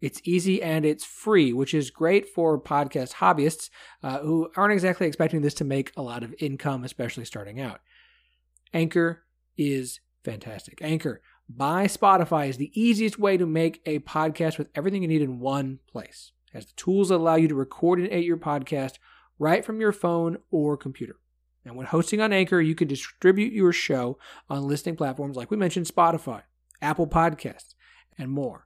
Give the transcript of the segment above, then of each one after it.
It's easy and it's free, which is great for podcast hobbyists uh, who aren't exactly expecting this to make a lot of income, especially starting out. Anchor is fantastic. Anchor by Spotify is the easiest way to make a podcast with everything you need in one place. It has the tools that allow you to record and edit your podcast right from your phone or computer. And when hosting on Anchor, you can distribute your show on listening platforms like we mentioned Spotify, Apple Podcasts, and more.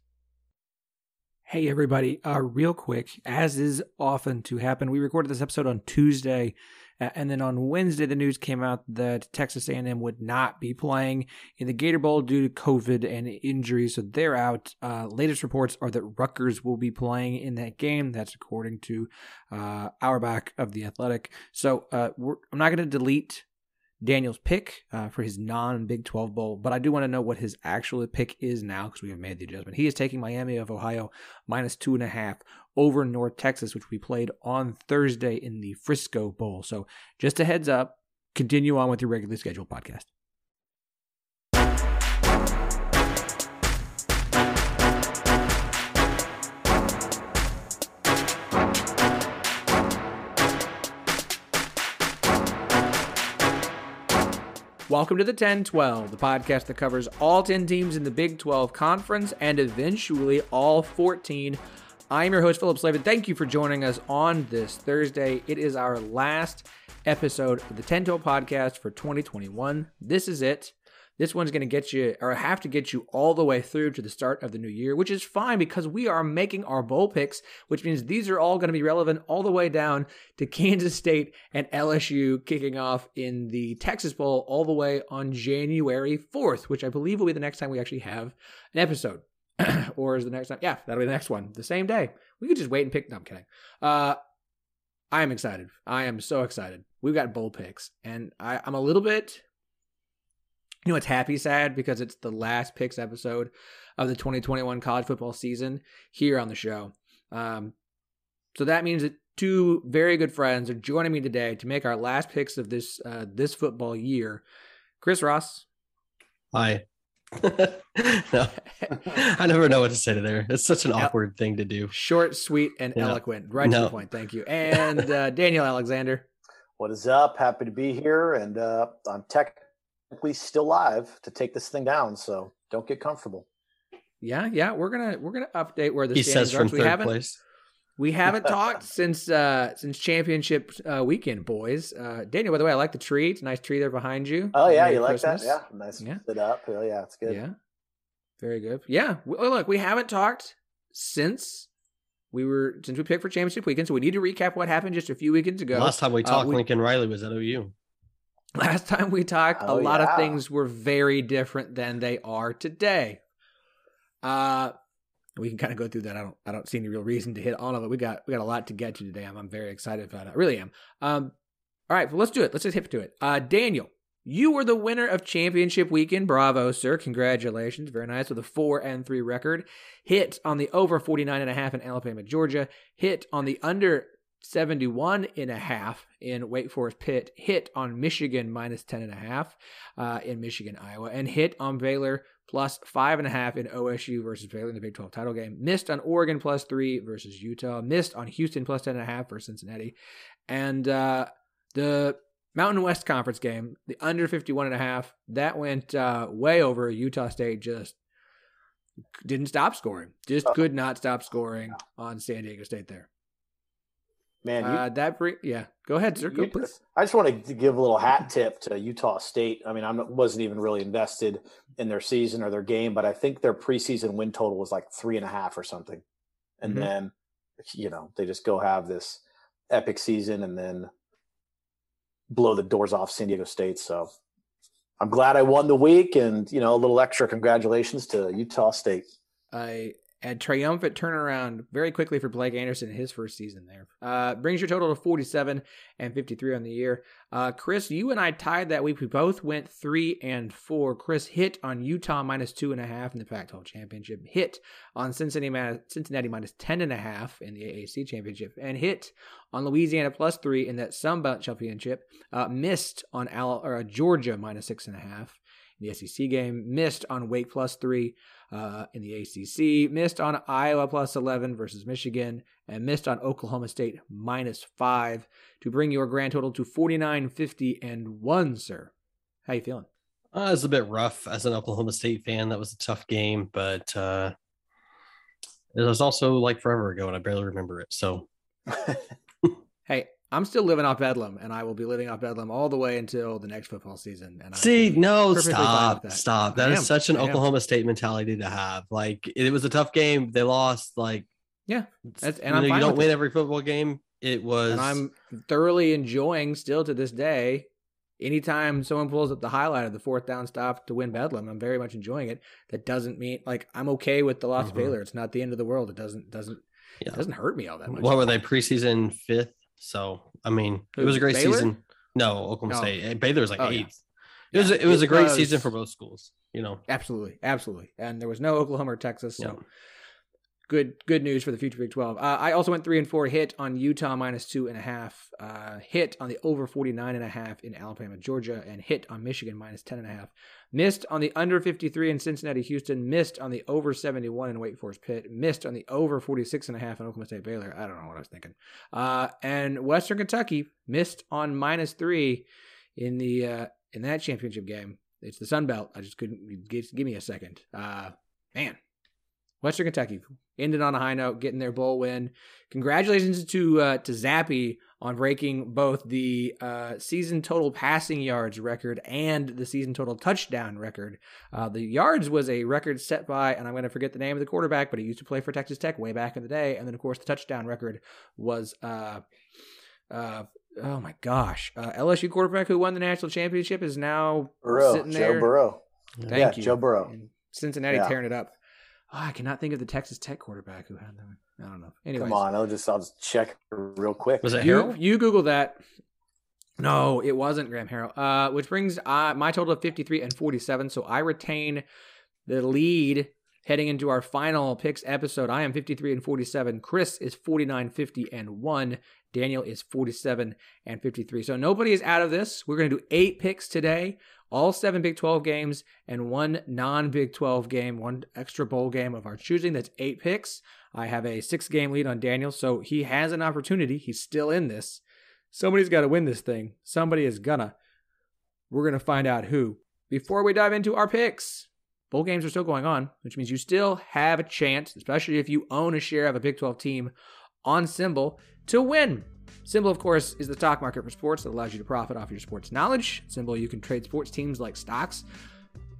Hey, everybody. Uh, real quick, as is often to happen, we recorded this episode on Tuesday, and then on Wednesday, the news came out that Texas A&M would not be playing in the Gator Bowl due to COVID and injuries, so they're out. Uh, latest reports are that Rutgers will be playing in that game. That's according to uh, Auerbach of the Athletic. So uh, I'm not going to delete Daniel's pick uh, for his non Big 12 Bowl, but I do want to know what his actual pick is now because we have made the adjustment. He is taking Miami of Ohio minus two and a half over North Texas, which we played on Thursday in the Frisco Bowl. So just a heads up, continue on with your regularly scheduled podcast. Welcome to the 10 12, the podcast that covers all 10 teams in the Big 12 Conference and eventually all 14. I'm your host, Phillip Slavin. Thank you for joining us on this Thursday. It is our last episode of the 10 12 podcast for 2021. This is it. This one's going to get you, or have to get you all the way through to the start of the new year, which is fine because we are making our bowl picks, which means these are all going to be relevant all the way down to Kansas State and LSU kicking off in the Texas Bowl all the way on January 4th, which I believe will be the next time we actually have an episode. or is the next time? Yeah, that'll be the next one. The same day. We could just wait and pick. No, I'm kidding. Uh, I am excited. I am so excited. We've got bowl picks, and I, I'm a little bit you know, it's happy sad because it's the last picks episode of the 2021 college football season here on the show. Um, so that means that two very good friends are joining me today to make our last picks of this uh, this football year. Chris Ross. Hi. no, I never know what to say to there. It's such an awkward thing to do. Short, sweet, and yeah. eloquent. Right no. to the point. Thank you. And uh, Daniel Alexander. What is up? Happy to be here, and uh, I'm tech technically still live to take this thing down. So don't get comfortable. Yeah, yeah, we're gonna we're gonna update where the he says from are. third we place. We haven't talked since uh since championship uh, weekend, boys. Uh Daniel, by the way, I like the tree. It's a nice tree there behind you. Oh yeah, Merry you Christmas. like that? Yeah, nice. Yeah, sit up. Oh yeah, it's good. Yeah, very good. Yeah, well, look, we haven't talked since we were since we picked for championship weekend, so we need to recap what happened just a few weekends ago. Last time we uh, talked, uh, we, Lincoln Riley was at OU. Last time we talked, oh, a lot yeah. of things were very different than they are today. Uh we can kind of go through that. I don't I don't see any real reason to hit all of it. We got we got a lot to get to today. I'm, I'm very excited about it. I really am. Um all right, well, let's do it. Let's just hit to it. Uh Daniel, you were the winner of championship weekend. Bravo, sir. Congratulations. Very nice with a 4 and 3 record. Hit on the over 49 and a half in Alabama, Georgia. Hit on the under 71 and a half in Wake Forest Pitt, hit on Michigan minus 10 and a half uh, in Michigan, Iowa, and hit on Baylor plus five and a half in OSU versus Baylor in the Big 12 title game. Missed on Oregon plus three versus Utah. Missed on Houston plus 10 and a half versus Cincinnati. And uh, the Mountain West Conference game, the under 51 and a half, that went uh, way over. Utah State just didn't stop scoring. Just could not stop scoring on San Diego State there. Man, you, Uh, that bring, yeah. Go ahead, sir. Go, You- please. I just want to give a little hat tip to Utah State. I mean, I wasn't even really invested in their season or their game, but I think their preseason win total was like three and a half or something. And Mhm. then, you know, they just go have this epic season and then blow the doors off San Diego State. So I'm glad I won the week and, you know, a little extra congratulations to Utah State. a, a triumphant turnaround very quickly for Blake Anderson in his first season there. Uh, brings your total to 47 and 53 on the year. Uh, Chris, you and I tied that week. We both went three and four. Chris hit on Utah minus two and a half in the Pac-12 championship. Hit on Cincinnati, Cincinnati minus 10 and a half in the AAC championship, and hit on Louisiana plus three in that Sun championship. Uh, missed on Al- uh, Georgia minus six and a half in the SEC game. Missed on Wake plus three uh, in the ACC, missed on Iowa plus 11 versus Michigan, and missed on Oklahoma State minus 5 to bring your grand total to 49, 50, and 1, sir. How you feeling? Uh, it was a bit rough as an Oklahoma State fan. That was a tough game, but uh, it was also like forever ago, and I barely remember it. So Hey, I'm still living off Bedlam, and I will be living off Bedlam all the way until the next football season. And see, no, stop, that. stop. That is am, such an I am. Oklahoma State mentality to have. Like it was a tough game. They lost. Like Yeah, that's- and you, know, you don't win it. every football game. It was. and I'm thoroughly enjoying still to this day. Anytime someone pulls up the highlight of the fourth down stop to win Bedlam, I'm very much enjoying it. That doesn't mean like I'm okay with the loss of Mhm. Baylor. It's not the end of the world. It doesn't doesn't Yeah. it doesn't hurt me all that much. what were they preseason fifth? So I mean, it was a great Baylor? season. No, Oklahoma No. State. Baylor was like Oh, yeah. eighth. It was Yeah, it was it a great was- season for both schools. You know. Absolutely, absolutely. And there was no Oklahoma or Texas, so Yeah. Good good news for the future Big Twelve. Uh, I also went three and four. Hit on Utah minus two and a half. Uh, hit on the over 49 and a half in Alabama, Georgia, and hit on Michigan minus 10 and a half. Missed on the under 53 in Cincinnati, Houston. Missed on the over 71 in Wake Forest, Pitt. Missed on the over 46 and a half in Oklahoma State, Baylor. I don't know what I was thinking. Uh, and Western Kentucky missed on minus three in the uh, in that championship game. It's the Sun Belt. I just couldn't give, give me a second. Uh, man, Western Kentucky ended on a high note, getting their bowl win. Congratulations to uh, to Zappe on breaking both the uh, season total passing yards record and the season total touchdown record. Uh, the yards was a record set by, and I'm going to forget the name of the quarterback, but he used to play for Texas Tech way back in the day. And then, of course, the touchdown record was. Uh, uh, Oh my gosh! Uh, LSU quarterback who won the national championship is now Burrow, sitting Joe. Burrow. Thank Yeah, you, Joe Burrow. And Cincinnati Yeah. tearing it up. Oh, I cannot think of the Texas Tech quarterback who had them. I don't know. Anyways, Come on, I'll just I'll just check real quick. Was it you Harold? you Google that. No, it wasn't Graham Harrell. Uh, which brings uh, my total of 53 and 47. So I retain the lead heading into our final picks episode. I am 53 and 47. Chris is 49, 50 and 1. Daniel is 47 and 53. So nobody is out of this. We're going to do eight picks today, all seven Big 12 games, and one non Big 12 game, one extra bowl game of our choosing. That's eight picks. I have a six game lead on Daniel, so he has an opportunity. He's still in this. Somebody's got to win this thing. Somebody is gonna. We're to find out who. Before we dive into our picks, bowl games are still going on, which means you still have a chance, especially if you own a share of a Big 12 team on SimBull, to win. SimBull, of course, is the stock market for sports that allows you to profit off your sports knowledge. SimBull, you can trade sports teams like stocks,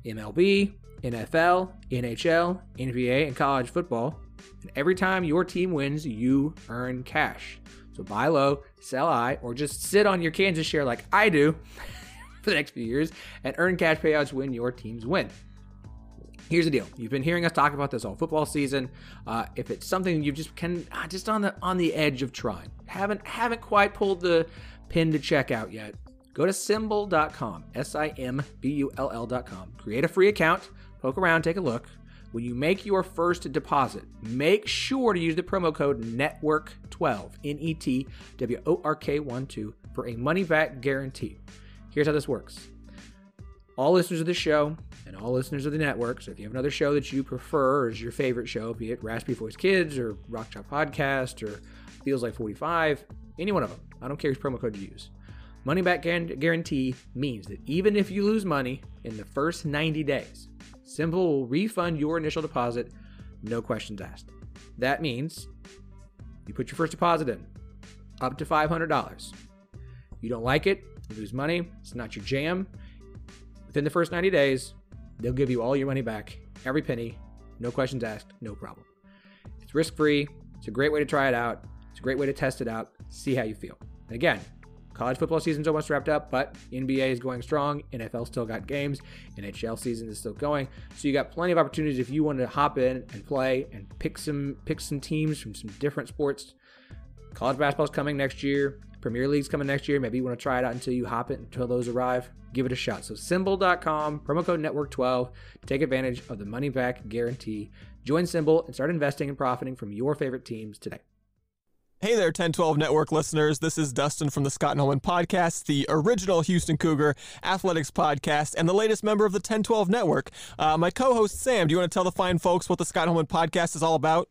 MLB, NFL, NHL, NBA, and college football. And every time your team wins, you earn cash. So buy low, sell high, or just sit on your Kansas share like I do for the next few years and earn cash payouts when your teams win. Here's the deal: you've been hearing us talk about this all football season. Uh, if it's something you've just can uh, just on the on the edge of trying, haven't haven't quite pulled the pin to check out yet, go to simbull.com, s i m b u l l.com. Create a free account, poke around, take a look. When you make your first deposit, make sure to use the promo code NETWORK12, N E T W O R K 1 2, for a money back guarantee. Here's how this works all listeners of the show and all listeners of the network. So if you have another show that you prefer or is your favorite show, be it Raspy Voice Kids or Rock Chop Podcast or Feels Like 45, any one of them, I don't care whose promo code you use. Money back guarantee means that even if you lose money in the first 90 days, SimBull will refund your initial deposit, no questions asked. That means you put your first deposit in. up to $500. You don't like it, you lose money, it's not your jam. Within the first 90 days, they'll give you all your money back, every penny, no questions asked, no problem. It's risk free, it's a great way to try it out, it's a great way to test it out, see how you feel. And again, college football season's almost wrapped up, but NBA is going strong. NFL still got games. NHL season is still going. So you got plenty of opportunities if you want to hop in and play and pick some pick some teams from some different sports. College basketball's coming next year. Premier League's coming next year. Maybe you want to try it out until you hop it until those arrive. Give it a shot. So SimBull.com, promo code network12. Take advantage of the money back guarantee. Join SimBull and start investing and profiting from your favorite teams today. Hey there, 1012 Network listeners. This is Dustin from the Scott and Holman Podcast, the original Houston Cougar athletics podcast, and the latest member of the 1012 Network. Uh, my co host, Sam, do you want to tell the fine folks what the Scott and Holman Podcast is all about?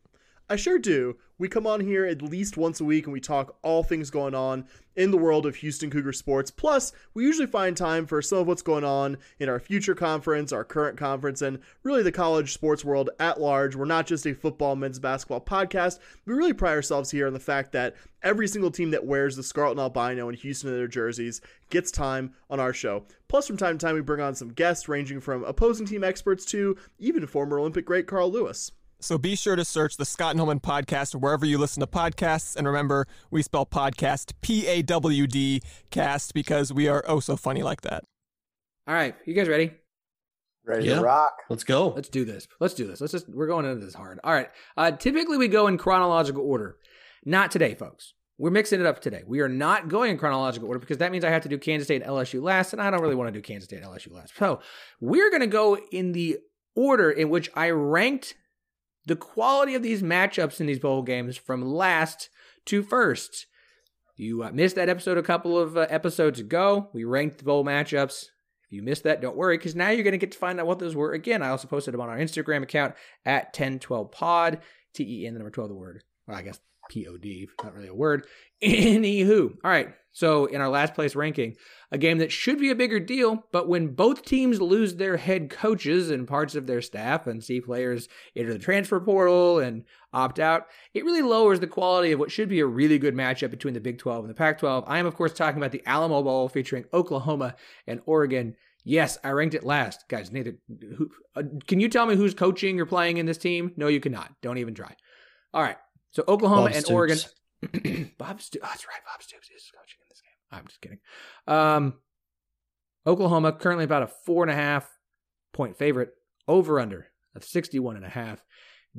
I sure do. We come on here at least once a week and we talk all things going on in the world of Houston Cougar sports. Plus, we usually find time for some of what's going on in our future conference, our current conference, and really the college sports world at large. We're not just a football, men's basketball podcast. We really pride ourselves here on the fact that every single team that wears the Scarlet and Albino in Houston in their jerseys gets time on our show. Plus, from time to time, we bring on some guests ranging from opposing team experts to even former Olympic great Carl Lewis. So be sure to search the Scott and Holman podcast wherever you listen to podcasts. And remember, we spell podcast P A W D cast because we are oh so funny like that. All right, you guys ready? Ready Yeah. to rock? Let's go. Let's do this. Let's do this. Let's just we're going into this hard. All right. Uh, typically we go in chronological order. Not today, folks. We're mixing it up today. We are not going in chronological order because that means I have to do Kansas State and LSU last, and I don't really want to do Kansas State and LSU last. So we're going to go in the order in which I ranked the quality of these matchups in these bowl games from last to first. You uh, missed that episode a couple of uh, episodes ago. We ranked the bowl matchups. If you missed that, don't worry, because now you're going to get to find out what those were. Again, I also posted them on our Instagram account at 1012pod, T E N, the number 12, the word. Well, I guess P O D, not really a word. Anywho. All right. So, in our last place ranking, a game that should be a bigger deal, but when both teams lose their head coaches and parts of their staff and see players enter the transfer portal and opt out, it really lowers the quality of what should be a really good matchup between the Big 12 and the Pac 12. I am, of course, talking about the Alamo Bowl featuring Oklahoma and Oregon. Yes, I ranked it last. Guys, neither. Who, uh, can you tell me who's coaching or playing in this team? No, you cannot. Don't even try. All right. So, Oklahoma Bob and Stoops. Oregon. Bob Stoops. Oh, that's right. Bob Stoops is coaching in this game. I'm just kidding. Um, Oklahoma currently about a four and a half point favorite over under of 61 and a half.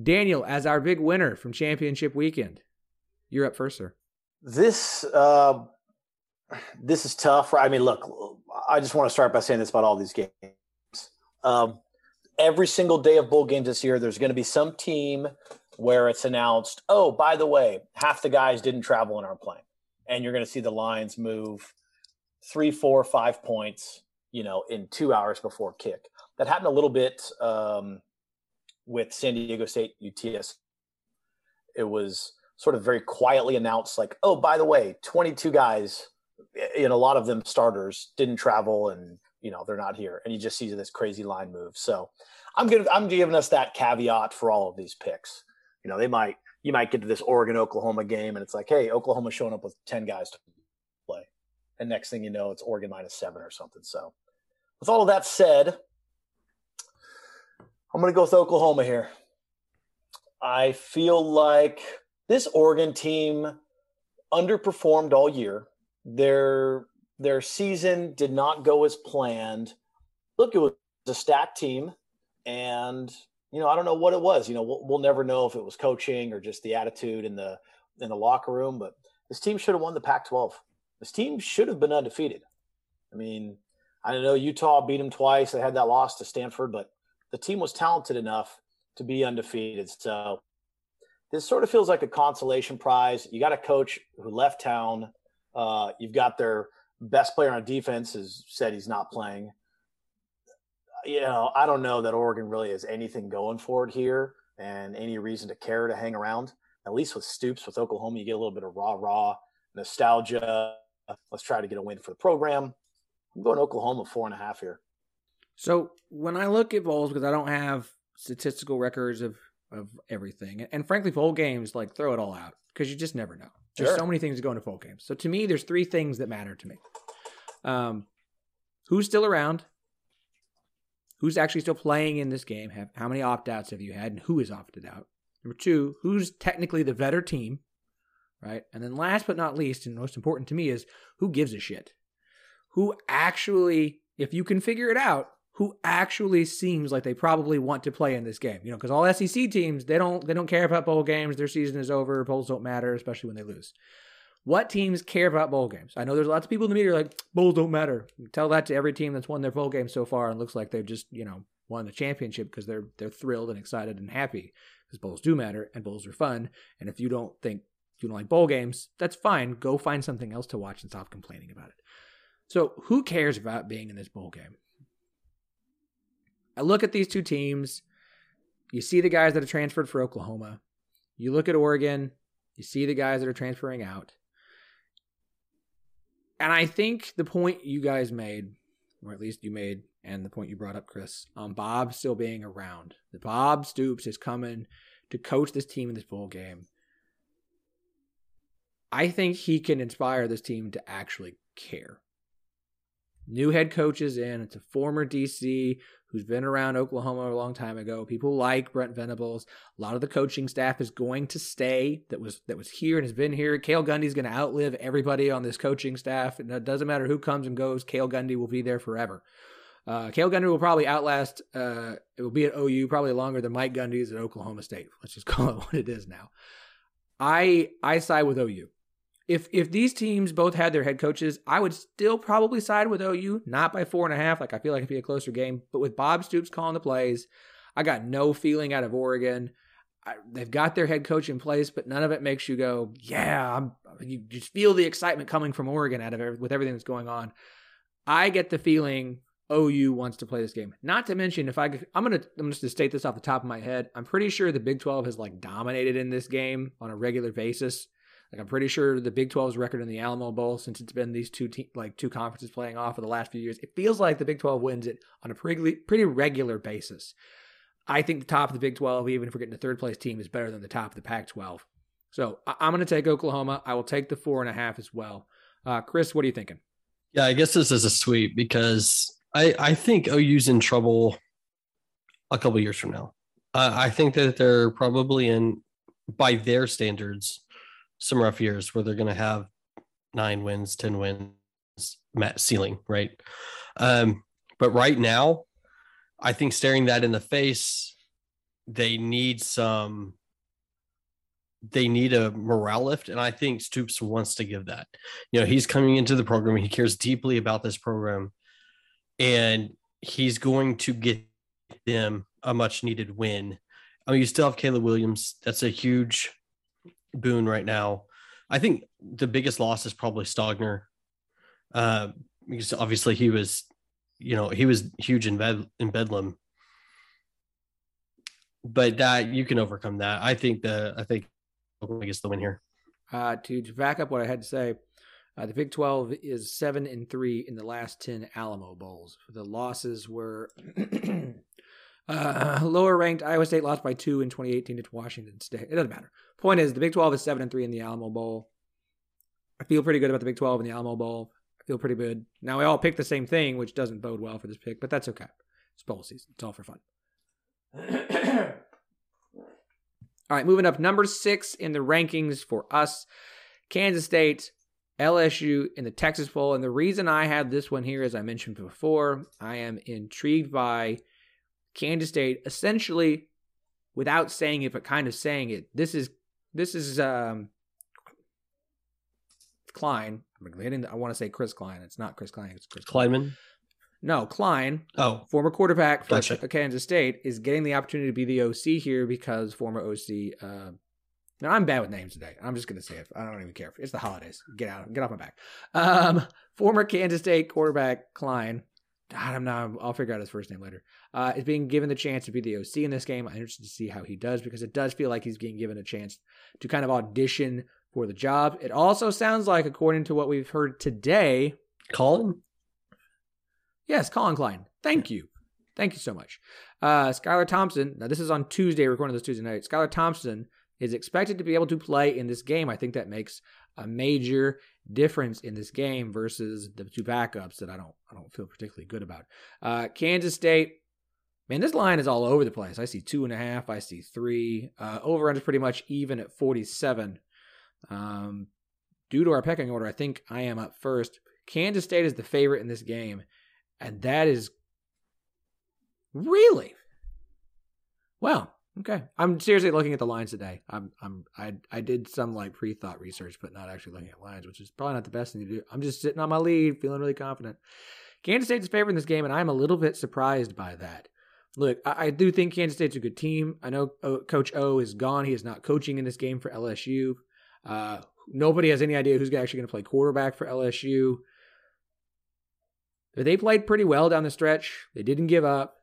Daniel, as our big winner from championship weekend, you're up first, sir. This uh, this is tough. I mean, look, I just want to start by saying this about all these games. Um, every single day of bowl games this year, there's going to be some team where it's announced, oh, by the way, half the guys didn't travel and aren't playing, and you're going to see the lines move three, four, five points, you know, in two hours before kick. That happened a little bit um, with San Diego State UTS. It was sort of very quietly announced, like, oh, by the way, 22 guys, and a lot of them starters, didn't travel, and you know they're not here, and you just see this crazy line move. So I'm gonna I'm giving us that caveat for all of these picks. You know, they might you might get to this Oregon Oklahoma game, and it's like, hey, Oklahoma showing up with 10 guys to play, and next thing you know, it's Oregon minus seven or something. So with all of that said, I'm going to go with Oklahoma here. I feel like this Oregon team underperformed all year. Their their season did not go as planned. Look, it was a stacked team, and you know I don't know what it was. You know we'll, we'll never know if it was coaching or just the attitude in the in the locker room. But this team should have won the Pac-12. This team should have been undefeated. I mean, I know Utah beat them twice. They had that loss to Stanford, but the team was talented enough to be undefeated. So this sort of feels like a consolation prize. You got a coach who left town. Uh, you've got their best player on defense has said he's not playing. You know, I don't know that Oregon really has anything going for it here and any reason to care to hang around. At least with Stoops with Oklahoma, you get a little bit of raw, raw nostalgia. Let's try to get a win for the program. I'm going Oklahoma four and a half here. So when I look at bowls, because I don't have statistical records of of everything, and frankly, bowl games like throw it all out because you just never know. There's Sure. so many things that go into bowl games. So to me, there's three things that matter to me. Um, who's still around? Who's actually still playing in this game? Have how many opt outs have you had, and who is opted out? Number two, who's technically the better team, right? And then last but not least, and most important to me is who gives a shit? Who actually, if you can figure it out, who actually seems like they probably want to play in this game? You know, because all SEC teams they don't they don't care about bowl games. Their season is over. Bowls don't matter, especially when they lose. What teams care about bowl games? I know there's lots of people in the media like bowls don't matter. Tell that to every team that's won their bowl game so far and looks like they've just you know won the championship because they're they're thrilled and excited and happy because bowls do matter and bowls are fun. And if you don't think you don't like bowl games, that's fine. Go find something else to watch and stop complaining about it. So who cares about being in this bowl game? I look at these two teams. You see the guys that have transferred for Oklahoma. You look at Oregon. You see the guys that are transferring out. And I think the point you guys made, or at least you made, and the point you brought up, Chris, on Bob still being around. That Bob Stoops is coming to coach this team in this bowl game. I think he can inspire this team to actually care. New head coach is in. It's a former DC who's been around Oklahoma a long time ago. People like Brent Venables. A lot of the coaching staff is going to stay that was that was here and has been here. Cale Gundy's going to outlive everybody on this coaching staff. And it doesn't matter who comes and goes. Cale Gundy will be there forever. Uh, Kale Gundy will probably outlast. Uh, it will be at OU probably longer than Mike Gundy's at Oklahoma State. Let's just call it what it is now. I I side with OU. If if these teams both had their head coaches, I would still probably side with OU, not by four and a half. Like I feel like it'd be a closer game, but with Bob Stoops calling the plays, I got no feeling out of Oregon. I, they've got their head coach in place, but none of it makes you go, yeah. I'm, you just feel the excitement coming from Oregon out of with everything that's going on. I get the feeling OU wants to play this game. Not to mention, if I I'm gonna I'm just to state this off the top of my head. I'm pretty sure the Big 12 has like dominated in this game on a regular basis. Like I'm pretty sure the Big 12's record in the Alamo Bowl, since it's been these two te- like two conferences playing off for the last few years, it feels like the Big 12 wins it on a pretty pretty regular basis. I think the top of the Big 12, even if we're getting a third place team, is better than the top of the Pac 12. So I- I'm going to take Oklahoma. I will take the four and a half as well. Uh, Chris, what are you thinking? Yeah, I guess this is a sweep because I I think OU's in trouble a couple years from now. Uh, I think that they're probably in by their standards some rough years where they're going to have nine wins, ten wins, mat ceiling, right? Um, but right now, I think staring that in the face, they need some. They need a morale lift, and I think Stoops wants to give that. You know, he's coming into the program. He cares deeply about this program, and he's going to get them a much needed win. I mean, you still have Caleb Williams. That's a huge boon right now. I think the biggest loss is probably Stogner, uh, because obviously he was, you know, he was huge in Bed in Bedlam. But that you can overcome that. I think the I think Oklahoma gets the win here. Uh, to, to back up what I had to say, uh, the Big 12 is seven and three in the last 10 Alamo Bowls. The losses were uh, lower ranked. Iowa State lost by two in 2018 to Washington State. It doesn't matter. Point is, the Big 12 is seven and three in the Alamo Bowl. I feel pretty good about the Big 12 and the Alamo Bowl. I feel pretty good. Now we all picked the same thing, which doesn't bode well for this pick, but that's okay. It's bowl season. It's all for fun. all right, moving up, number six in the rankings for us, Kansas State, LSU in the Texas Bowl. And the reason I have this one here, as I mentioned before, I am intrigued by Kansas State essentially without saying it, but kind of saying it. This is this is um Klein. I want to say Chris Klein. It's not Chris Klein. It's Chris Klieman. No, Klein, Oh, former quarterback for Gotcha. Kansas State, is getting the opportunity to be the OC here because former OC. Uh, now I'm bad with names today. I'm just going to say it. I don't even care. It's the holidays. Get out. Get off my back. Um, former Kansas State quarterback Klein. God, I'm not. I'll figure out his first name later. Uh, is being given the chance to be the OC in this game. I'm interested to see how he does because it does feel like he's being given a chance to kind of audition for the job. It also sounds like, according to what we've heard today, Collin. Yes, Collin Klein. Thank you. Thank you so much. Uh, Skylar Thompson, now this is on Tuesday, recording this Tuesday night. Skylar Thompson is expected to be able to play in this game. I think that makes a major difference in this game versus the two backups that I don't I don't feel particularly good about. Uh, Kansas State, man, this line is all over the place. I see two and a half, I see three. Uh, over under pretty much even at 47. Um, due to our pecking order, I think I am up first. Kansas State is the favorite in this game, and that is really well. Okay, I'm seriously looking at the lines today. I'm I'm I I did some like pre-thought research, but not actually looking at lines, which is probably not the best thing to do. I'm just sitting on my lead, feeling really confident. Kansas State's favored in this game, and I'm a little bit surprised by that. Look, I, I do think Kansas State's a good team. I know o, Coach O is gone; he is not coaching in this game for LSU. Uh, nobody has any idea who's actually going to play quarterback for LSU. They played pretty well down the stretch. They didn't give up.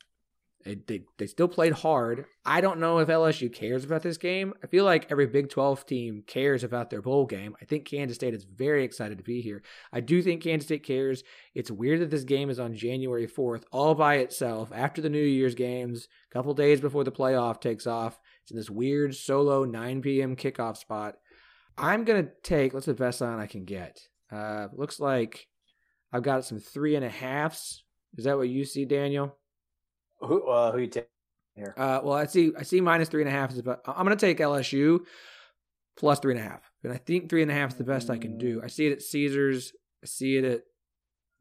They, they, they still played hard. I don't know if LSU cares about this game. I feel like every Big 12 team cares about their bowl game. I think Kansas State is very excited to be here. I do think Kansas State cares. It's weird that this game is on January 4th all by itself after the New Year's games, a couple days before the playoff takes off. It's in this weird solo 9 p.m. kickoff spot. I'm going to take, what's the best line I can get? Uh, looks like I've got some three and a halves. Is that what you see, Daniel? Who uh, who you take here? Uh, well, I see I see minus three and a half is about. I'm going to take LSU plus three and a half, and I think three and a half is the best I can do. I see it at Caesars. I see it at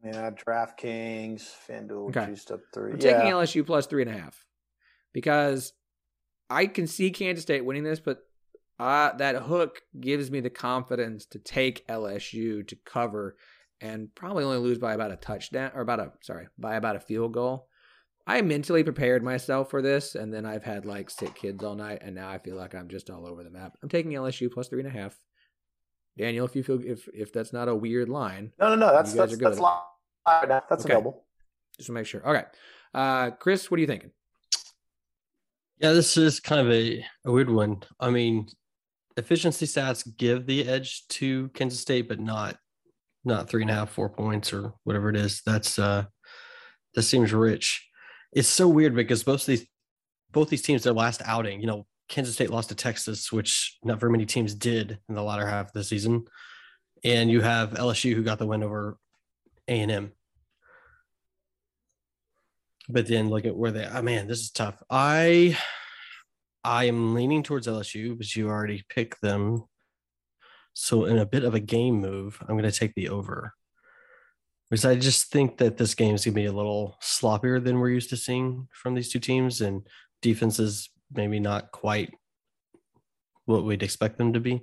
yeah DraftKings, FanDuel, Okay. juiced up three. I'm yeah. taking LSU plus three and a half because I can see Kansas State winning this, but uh, that hook gives me the confidence to take LSU to cover and probably only lose by about a touchdown or about a sorry by about a field goal. I mentally prepared myself for this, and then I've had like sick kids all night, and now I feel like I'm just all over the map. I'm taking LSU plus three and a half. Daniel, if you feel if if that's not a weird line, No, no, no. That's You guys that's are good that's with live. That's Okay. available. just to make sure. Okay, uh, Chris, what are you thinking? Yeah, this is kind of a, a weird one. I mean, efficiency stats give the edge to Kansas State, but not not three and a half, four points or whatever it is. That's uh that seems rich. It's so weird because both these both these teams, their last outing, you know, Kansas State lost to Texas, which not very many teams did in the latter half of the season. And you have LSU who got the win over A and M. But then look at where they oh man, this is tough. I I am leaning towards LSU, but you already picked them. So in a bit of a game move, I'm going to take the over. Because I just think that this game is going to be a little sloppier than we're used to seeing from these two teams, and defenses maybe not quite what we'd expect them to be.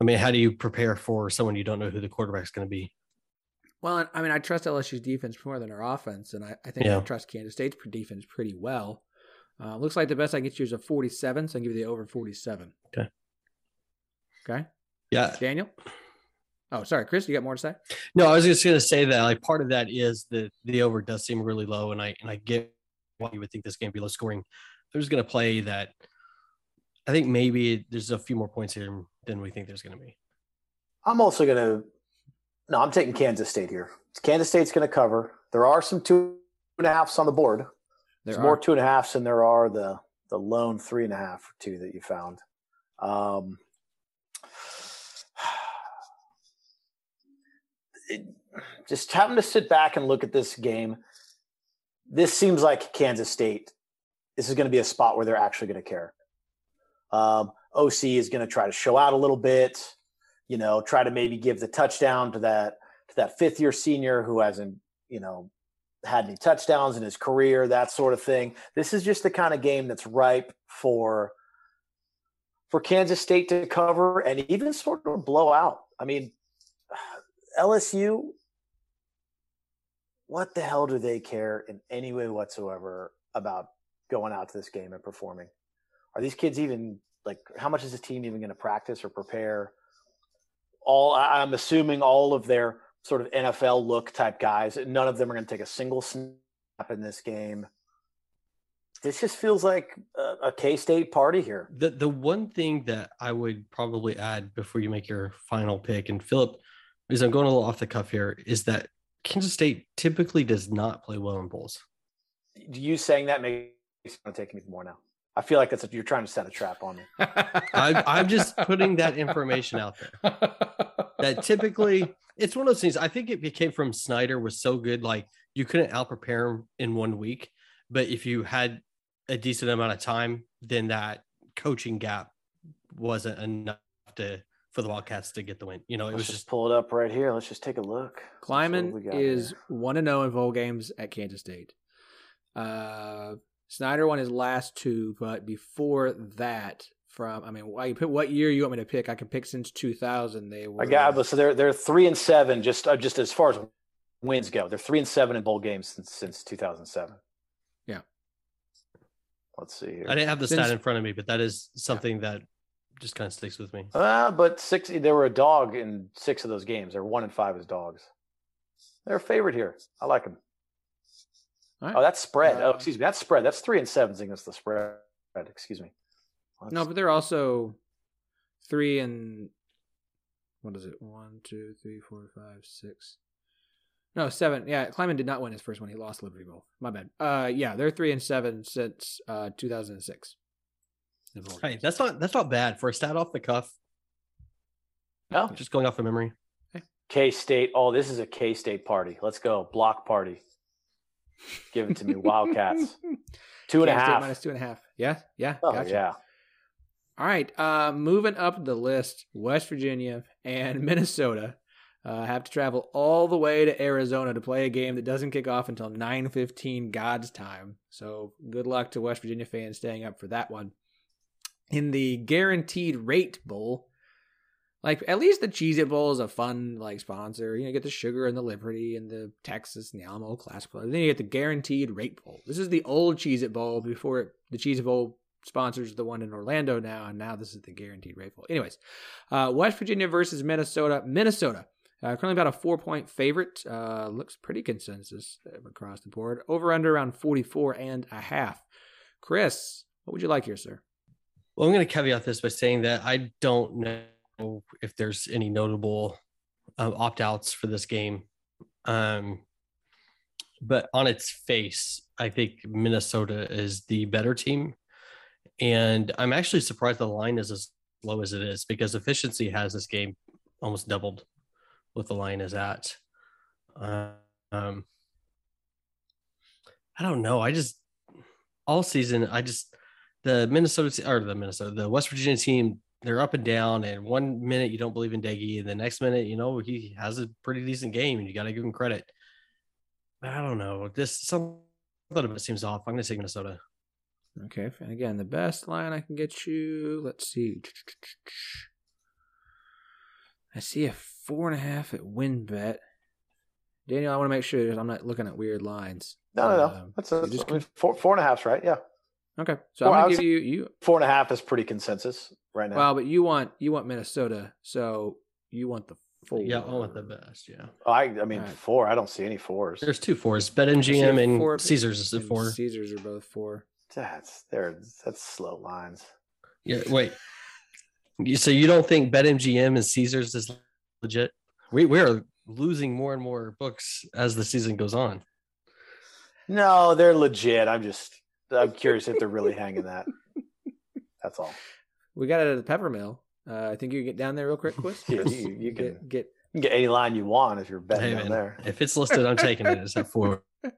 I mean, how do you prepare for someone you don't know who the quarterback's going to be? Well, I mean, I trust LSU's defense more than our offense, and I, I think I trust Kansas State's defense pretty well. Uh, looks like the best I can get you is a 47, so I can give you the over 47. Okay. Okay. Yeah, Daniel? Oh, sorry, Chris, you got more to say? No, I was just going to say that like part of that is the the over does seem really low, and I and I get why you would think this game would be low scoring. There's going to play that. I think maybe there's a few more points here than we think there's going to be. I'm also gonna. No, I'm taking Kansas State here. Kansas State's gonna cover. There are some two and a halfs on the board. There There's are. more two and a halfs than there are the the lone three and a half or two that you found. Um, it- just having to sit back and look at this game, this seems like Kansas State. This is going to be a spot where they're actually going to care. Um, OC is going to try to show out a little bit, you know, try to maybe give the touchdown to that to that fifth year senior who hasn't, you know, had any touchdowns in his career, that sort of thing. This is just the kind of game that's ripe for for Kansas State to cover and even sort of blow out. I mean, LSU, what the hell do they care in any way whatsoever about going out to this game and performing? Are these kids even like how much is this team even going to practice or prepare? All I'm assuming all of their sort of NFL look type guys, none of them are going to take a single snap in this game. This just feels like a, a K State party here. The the one thing that I would probably add before you make your final pick, and Phillip, is I'm going a little off the cuff here, is that Kansas State typically does not play well in bowls. You saying that makes me want to take me more now. I feel like that's a, you're trying to set a trap on me. I, I'm just putting that information out there. That typically, it's one of those things. I think it came from Snyder was so good, like you couldn't out prepare him in one week. But if you had a decent amount of time, then that coaching gap wasn't enough to for the Wildcats to get the win. You know, it Let's was just just pull it up right here. Let's just take a look. Let's see what Klieman is one and zero in bowl games at Kansas State. Uh, Snyder won his last two, but before that, from I mean, why you put what year you want me to pick? I can pick since two thousand. They were I got but so they're they're three and seven just uh, just as far as wins go. They're three and seven in bowl games since since 2007. Yeah. Let's see here. I didn't have the Since- stat in front of me, but that is something that just kind of sticks with me. Uh, but six There were a dog in six of those games. They're one and five as dogs. They're a favorite here. I like them. All right. Oh, that's spread. oh, Uh, excuse me. That's spread. That's three and sevens against the spread. Excuse me. Let's- No, but they're also three and what is it? One, two, three, four, five, six. No, seven. Yeah, Klieman did not win his first one. He lost Liberty Bowl. My bad. Uh, yeah, they're three and seven since uh 2006. In Hey, that's not that's not bad for a stat off the cuff. no. Just going off of memory. K State. Oh, this is a K State party. Let's go. Block party. Give it to me. Wildcats. Two and a Kansas State half. minus two and a half. Yeah, yeah. Oh, gotcha. yeah. All right, uh, moving up the list, West Virginia and Minnesota uh, have to travel all the way to Arizona to play a game that doesn't kick off until 9:15 God's time. So good luck to West Virginia fans staying up for that one. In the Guaranteed Rate Bowl, like at least the Cheez It Bowl is a fun like sponsor. You know, get the sugar and the Liberty and the Texas and the Alamo Classic Bowl. Then you get the Guaranteed Rate Bowl. This is the old Cheez It Bowl before it, the Cheez It Bowl sponsors the one in Orlando now, and now this is the Guaranteed Rate Bowl. Anyways, uh, West Virginia versus Minnesota. Minnesota. Uh, currently about a four point favorite. Uh, looks pretty consensus across the board. Over under around 44 and a half. Chris, what would you like here, sir? Well, I'm going to caveat this by saying that I don't know if there's any notable uh, opt outs for this game. Um, but on its face, I think Minnesota is the better team. And I'm actually surprised the line is as low as it is because efficiency has this game almost doubled what the line is at. Um, I don't know. I just, all season, I just, the Minnesota or the Minnesota, the West Virginia team, they're up and down. And one minute you don't believe in Doege, and the next minute, you know, he has a pretty decent game, and you got to give him credit. But I don't know. This something of it seems off. I'm going to say Minnesota. Okay, and again, the best line I can get you. Let's see. I see a four and a half at WynnBET. Daniel, I want to make sure I'm not looking at weird lines. No, no, no. Um, That's, you that's just I mean, four, four and a half's right. Yeah. Okay, so Well, I I'm gonna give you you. Four and a half is pretty consensus right now. Well, but you want you want Minnesota, so you want the four. Yeah, I want the best. Yeah. I, I mean, All right. four. I don't see any fours. There's two fours. I see a BetMGM and four- Caesars is a and four. Caesars are both four. That's there. That's slow lines. Yeah, wait. You, so you don't think BetMGM and Caesars is legit? We we are losing more and more books as the season goes on. No, they're legit. I'm just. I'm curious if they're really hanging that. That's all. We got it at the Pepper Mill. Uh, I think you can get down there real quick, Chris. Yeah, Chris, you- you can- get. You can get any line you want if you're betting Hey, down man, there. if it's listed, I'm taking it. It's at four. All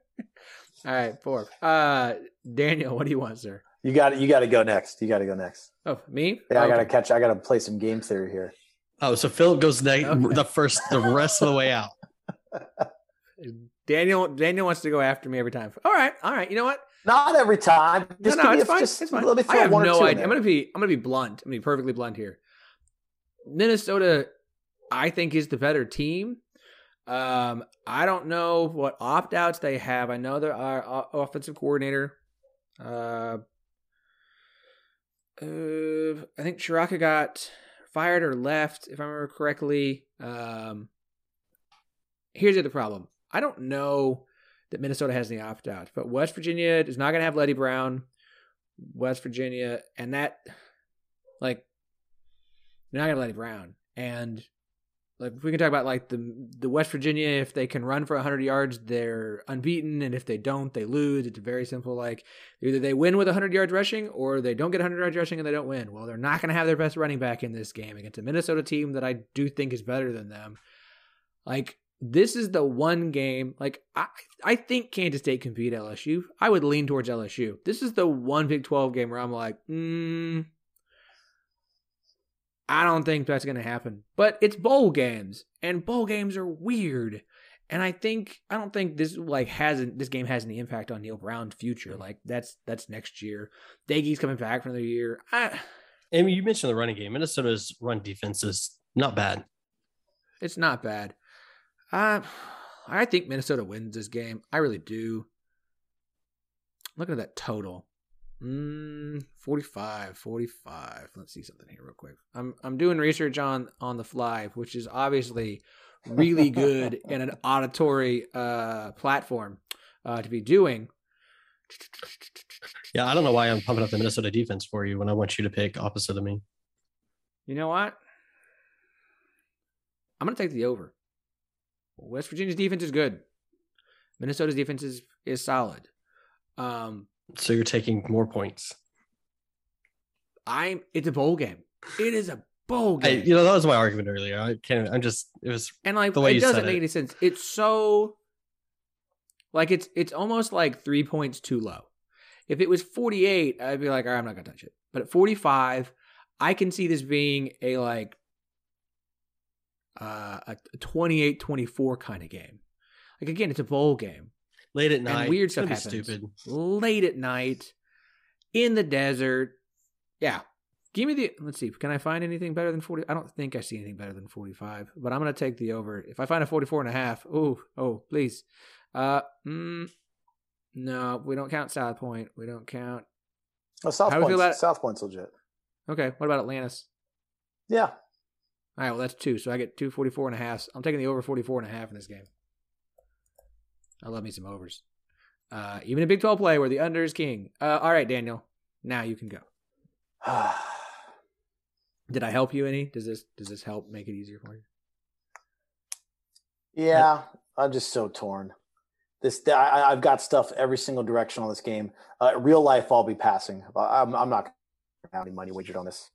right, four. Uh, Daniel, what do you want, sir? You got to You got to go next. You got to go next. Oh, me? Yeah, I got to catch. I got to play some game theory here. Oh, so Phillip goes next, Okay. the first, the rest of the way out. Daniel. Daniel wants to go after me every time. All right, all right. You know what? Not every time. Just no, no, it's a- fine. just it's fine. Let me I throw have one or no idea. I'm gonna be. I'm gonna be blunt. I'm gonna be perfectly blunt here. Minnesota, I think, is the better team. Um, I don't know what opt outs they have. I know there are offensive coordinator. Uh, uh, I think Chiraka got fired or left, if I remember correctly. Um, here's the other problem. I don't know that Minnesota has the opt out. but West Virginia is not going to have Leddie Brown. West Virginia, and that, like, they're not going to Leddie Brown. And like we can talk about like the the West Virginia if they can run for 100 yards they're unbeaten and if they don't they lose it's very simple like either they win with 100 yards rushing or they don't get 100 yards rushing and they don't win well they're not going to have their best running back in this game against a Minnesota team that I do think is better than them like this is the one game like I I think Kansas State can beat LSU I would lean towards LSU this is the one Big 12 game where I'm like mm I don't think that's going to happen. But it's bowl games, and bowl games are weird. And I think I don't think this like hasn't this game has any impact on Neal Brown's future. Like that's that's next year. Doege's coming back for another year. I, I mean, you mentioned the running game. Minnesota's run defense is not bad. It's not bad. Uh, I think Minnesota wins this game. I really do. Looking at that total, Mm, 45, 45. Let's see something here real quick. I'm I'm doing research on on the fly, which is obviously really good in an auditory uh platform uh to be doing. Yeah, I don't know why I'm pumping up the Minnesota defense for you when I want you to pick opposite of me. You know what? I'm going to take the over. West Virginia's defense is good. Minnesota's defense is is solid. Um so you're taking more points. I'm. It's a bowl game. It is a bowl game. I, you know that was my argument earlier. I can't. I'm just. It was and like the way it doesn't make it. any sense. It's so. Like it's it's almost like three points too low. If it was 48, I'd be like, all right, I'm not gonna touch it. But at 45, I can see this being a like uh, a 28-24 kind of game. Like again, it's a bowl game late at night. And weird stuff happens. Stupid. Late at night, in the desert. Yeah. Give me the. Let's see. Can I find anything better than 40? I don't think I see anything better than 45, but I'm going to take the over. If I find a 44 and a half, oh, oh, please. Uh, mm, no, we don't count South Point. We don't count. Oh, South Point. About... South Point's legit. Okay. What about Atlantis? Yeah. All right. Well, that's two. So I get two 44 and a half. I'm taking the over 44 and a half in this game. I love me some overs. Uh, even a Big 12 play where the under is king. Uh, all right, Daniel. Now you can go. Did I help you any? Does this does this help make it easier for you? Yeah, I'm just so torn. This I, have got stuff every single direction on this game. Uh, real life, I'll be passing. I'm, I'm not going to have any money wagered on this.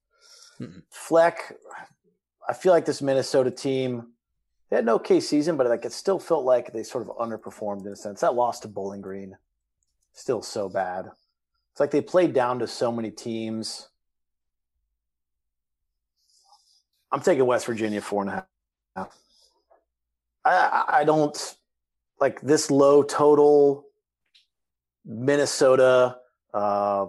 Mm-mm. Fleck, I feel like this Minnesota team they had an okay season, but like it still felt like they sort of underperformed in a sense. That loss to Bowling Green, still so bad. It's like they played down to so many teams. I'm taking West Virginia four and a half. I, I don't like this low total. Minnesota, uh,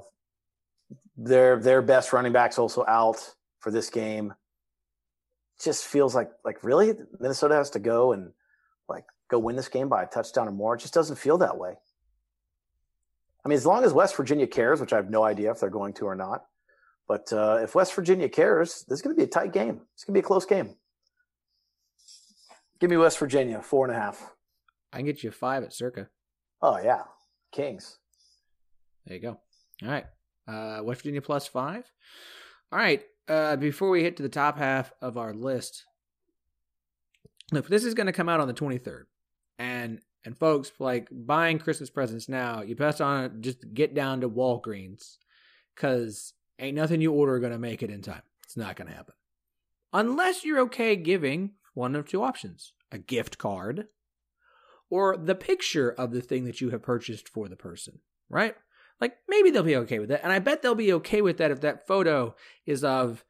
their their best running backs also out for this game just feels like like really Minnesota has to go and like go win this game by a touchdown or more. It just doesn't feel that way. I mean, as long as West Virginia cares, which I have no idea if they're going to or not, but uh, if West Virginia cares, this is going to be a tight game. It's going to be a close game. Give me West Virginia four and a half. I can get you five at circa. Oh yeah, Kings. There you go. All right, uh, West Virginia plus five. All right, uh, before we hit to the top half of our list, look, this is going to come out on the 23rd, and and folks, like buying Christmas presents now, you best on just get down to Walgreens, cause ain't nothing you order going to make it in time. It's not going to happen, unless you're okay giving one of two options: a gift card, or the picture of the thing that you have purchased for the person. Right? Like maybe they'll be okay with it. And I bet they'll be okay with that if that photo is of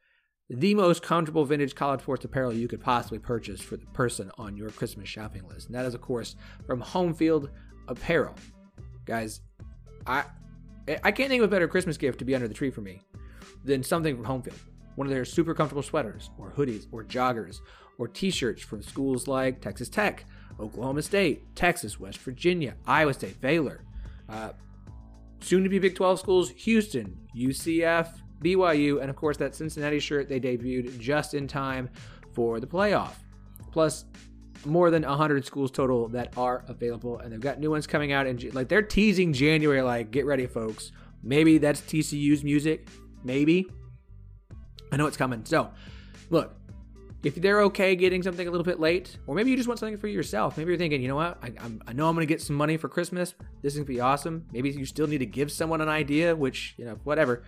the most comfortable vintage college sports apparel you could possibly purchase for the person on your Christmas shopping list. And that is, of course, from Homefield Apparel. Guys, I I can't think of a better Christmas gift to be under the tree for me than something from Home Field. One of their super comfortable sweaters, or hoodies, or joggers, or t shirts from schools like Texas Tech, Oklahoma State, Texas, West Virginia, Iowa State, Baylor. Uh, soon to be Big 12 schools Houston, UCF, BYU, and of course that Cincinnati shirt they debuted just in time for the playoff. Plus, more than 100 schools total that are available, and they've got new ones coming out. And like they're teasing January, like, get ready, folks. Maybe that's TCU's music. Maybe. I know it's coming. So, look, if they're okay getting something a little bit late, or maybe you just want something for yourself. Maybe you're thinking, you know what, I, I know I'm to get some money for Christmas. This is to be awesome. Maybe you still need to give someone an idea, which, you know, whatever.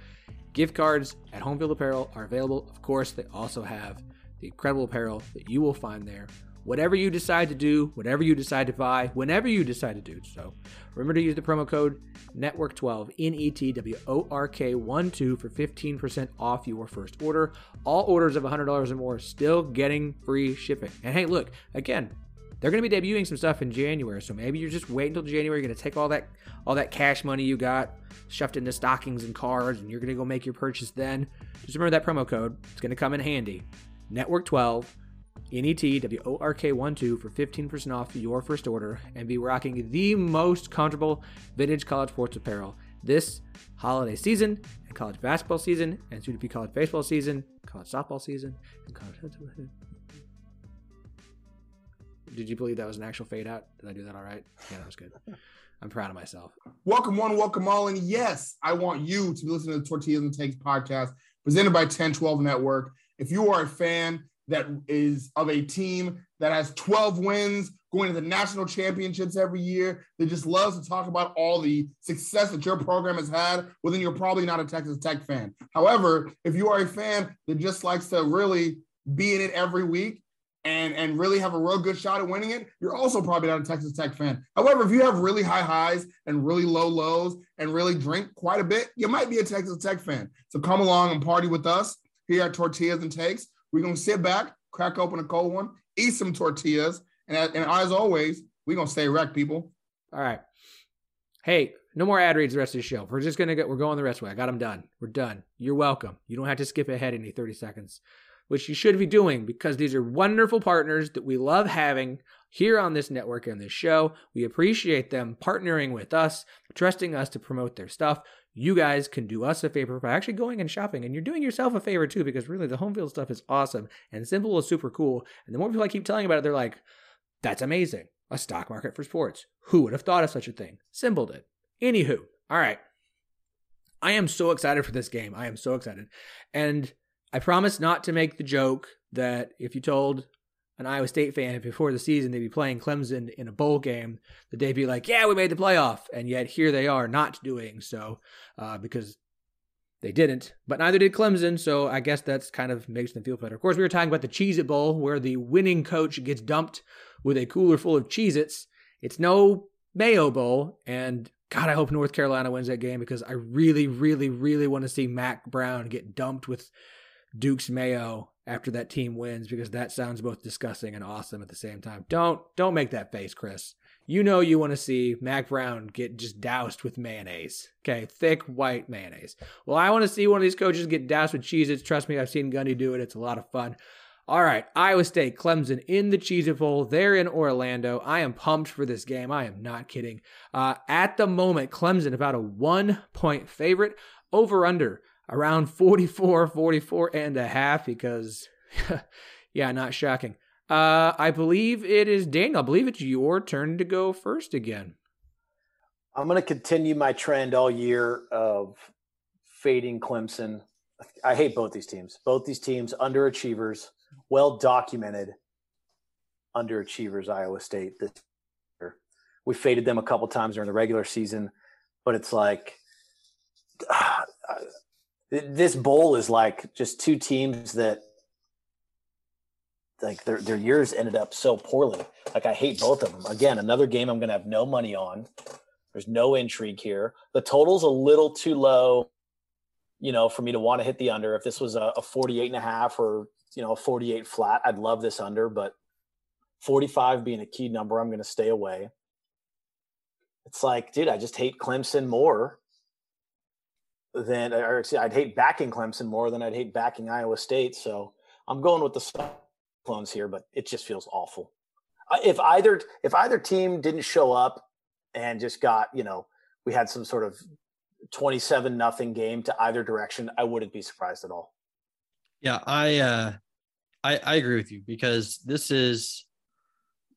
Gift cards at Homefield Apparel are available. Of course, they also have the incredible apparel that you will find there. Whatever you decide to do, whatever you decide to buy, whenever you decide to do so, remember to use the promo code NETWORK12, N E T W O R K 1 2 for 15% off your first order. All orders of $100 or more still getting free shipping. And hey, look, again, they're going to be debuting some stuff in January, so maybe you're just waiting until January. You're going to take all that all that cash money you got shoved into stockings and cards, and you're going to go make your purchase then. Just remember that promo code; it's going to come in handy. Network 12 NETWORK12 for 15% off your first order and be rocking the most comfortable vintage college sports apparel this holiday season and college basketball season and soon to be college baseball season, college softball season, and college. Did you believe that was an actual fade out? Did I do that all right? Yeah, that was good. I'm proud of myself. Welcome one, welcome all. And yes, I want you to be listening to the Tortillas and Tanks podcast presented by 1012 Network. If you are a fan, that is of a team that has 12 wins, going to the national championships every year, that just loves to talk about all the success that your program has had, well, then you're probably not a Texas Tech fan. However, if you are a fan that just likes to really be in it every week and, and really have a real good shot at winning it, you're also probably not a Texas Tech fan. However, if you have really high highs and really low lows and really drink quite a bit, you might be a Texas Tech fan. So come along and party with us here at Tortillas and Takes. We're gonna sit back, crack open a cold one, eat some tortillas, and, and as always, we're gonna stay wrecked, people. All right. Hey, no more ad reads the rest of the show. We're just gonna get we're going the rest way. I got them done. We're done. You're welcome. You don't have to skip ahead any 30 seconds, which you should be doing because these are wonderful partners that we love having here on this network and this show. We appreciate them partnering with us, trusting us to promote their stuff you guys can do us a favor by actually going and shopping. And you're doing yourself a favor too, because really the home field stuff is awesome and SimBull is super cool. And the more people I keep telling about it, they're like, that's amazing. A stock market for sports. Who would have thought of such a thing? SimBull did. Anywho, all right. I am so excited for this game. I am so excited. And I promise not to make the joke that if you told an Iowa State fan before the season they'd be playing Clemson in a bowl game, that they'd be like, "Yeah, we made the playoff," and yet here they are not doing so uh, because they didn't. But neither did Clemson, so I guess that's kind of makes them feel better. Of course, we were talking about the Cheez It Bowl, where the winning coach gets dumped with a cooler full of Cheez Its. It's no Mayo Bowl, and God, I hope North Carolina wins that game because I really, really, really want to see Mack Brown get dumped with Duke's Mayo after that team wins because that sounds both disgusting and awesome at the same time. Don't don't make that face, Chris. You know you want to see Mack Brown get just doused with mayonnaise. Okay, thick white mayonnaise. Well, I want to see one of these coaches get doused with Cheez Its. Trust me, I've seen Gundy do it. It's a lot of fun. All right, Iowa State, Clemson in the Cheez It Bowl. They're in Orlando. I am pumped for this game. I am not kidding. Uh, at the moment, Clemson about a one point favorite. Over under around 44, 44 and a half because, yeah, not shocking. Uh, I believe it is Daniel. I believe it's your turn to go first again. I'm going to continue my trend all year of fading Clemson. I hate both these teams. Both these teams, underachievers, well documented underachievers, Iowa State this year. We faded them a couple times during the regular season, but it's like, this bowl is like just two teams that like their their years ended up so poorly. Like I hate both of them. Again, another game I'm going to have no money on. There's no intrigue here. The total's a little too low, you know, for me to want to hit the under. If this was a, a 48 and a half or, you know, a 48 flat, I'd love this under, but 45 being a key number, I'm going to stay away. It's like, dude, I just hate Clemson more than, or I'd hate backing Clemson more than I'd hate backing Iowa State. So I'm going with the Cyclones here, but it just feels awful. If either if either team didn't show up and just got you know we had some sort of 27 nothing game to either direction, I wouldn't be surprised at all. Yeah, I uh I I agree with you because this is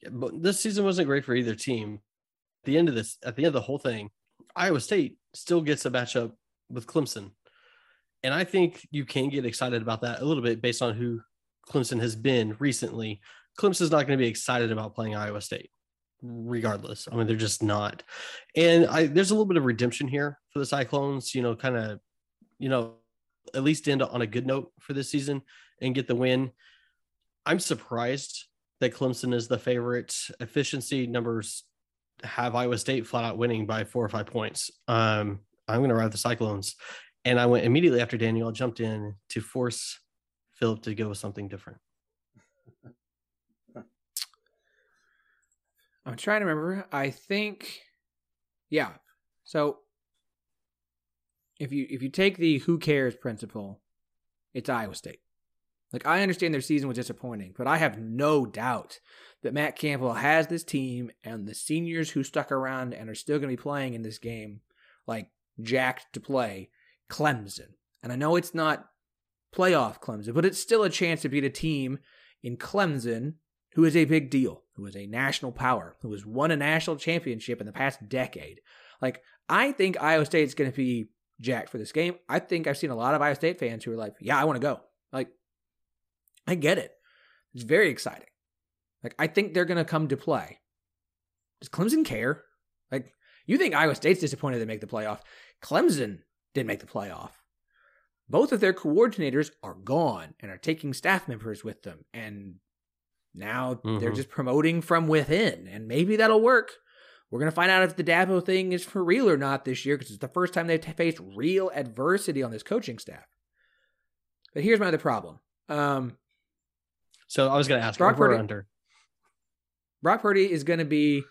this season wasn't great for either team. At the end of this, at the end of the whole thing, Iowa State still gets a matchup with Clemson. And I think you can get excited about that a little bit based on who Clemson has been recently, Clemson's not going to be excited about playing Iowa State, regardless. I mean, they're just not. And I, there's a little bit of redemption here for the Cyclones. You know, kind of, you know, at least end on a good note for this season and get the win. I'm surprised that Clemson is the favorite. Efficiency numbers have Iowa State flat out winning by four or five points. Um, I'm going to ride the Cyclones. And I went immediately after Daniel, jumped in to force Philip to go with something different. I'm trying to remember. I think, yeah. So if you if you take the who cares principle, it's Iowa State. Like I understand their season was disappointing, but I have no doubt that Matt Campbell has this team and the seniors who stuck around and are still going to be playing in this game, like jacked to play Clemson. And I know it's not playoff Clemson, but it's still a chance to beat a team in Clemson who is a big deal, who is a national power, who has won a national championship in the past decade. Like, I think Iowa State is going to be jacked for this game. I think I've seen a lot of Iowa State fans who are like, yeah, I want to go. Like, I get it. It's very exciting. Like, I think they're going to come to play. Does Clemson care? Like, you think Iowa State's disappointed they make the playoff. Clemson didn't make the playoff. Both of their coordinators are gone and are taking staff members with them. And now mm-hmm. they're just promoting from within. And maybe that'll work. We're going to find out if the Dabo thing is for real or not this year because it's the first time they've faced real adversity on this coaching staff. But here's my other problem. Um, so I was going to ask Brock Purdy, under. Brock Purdy is going to be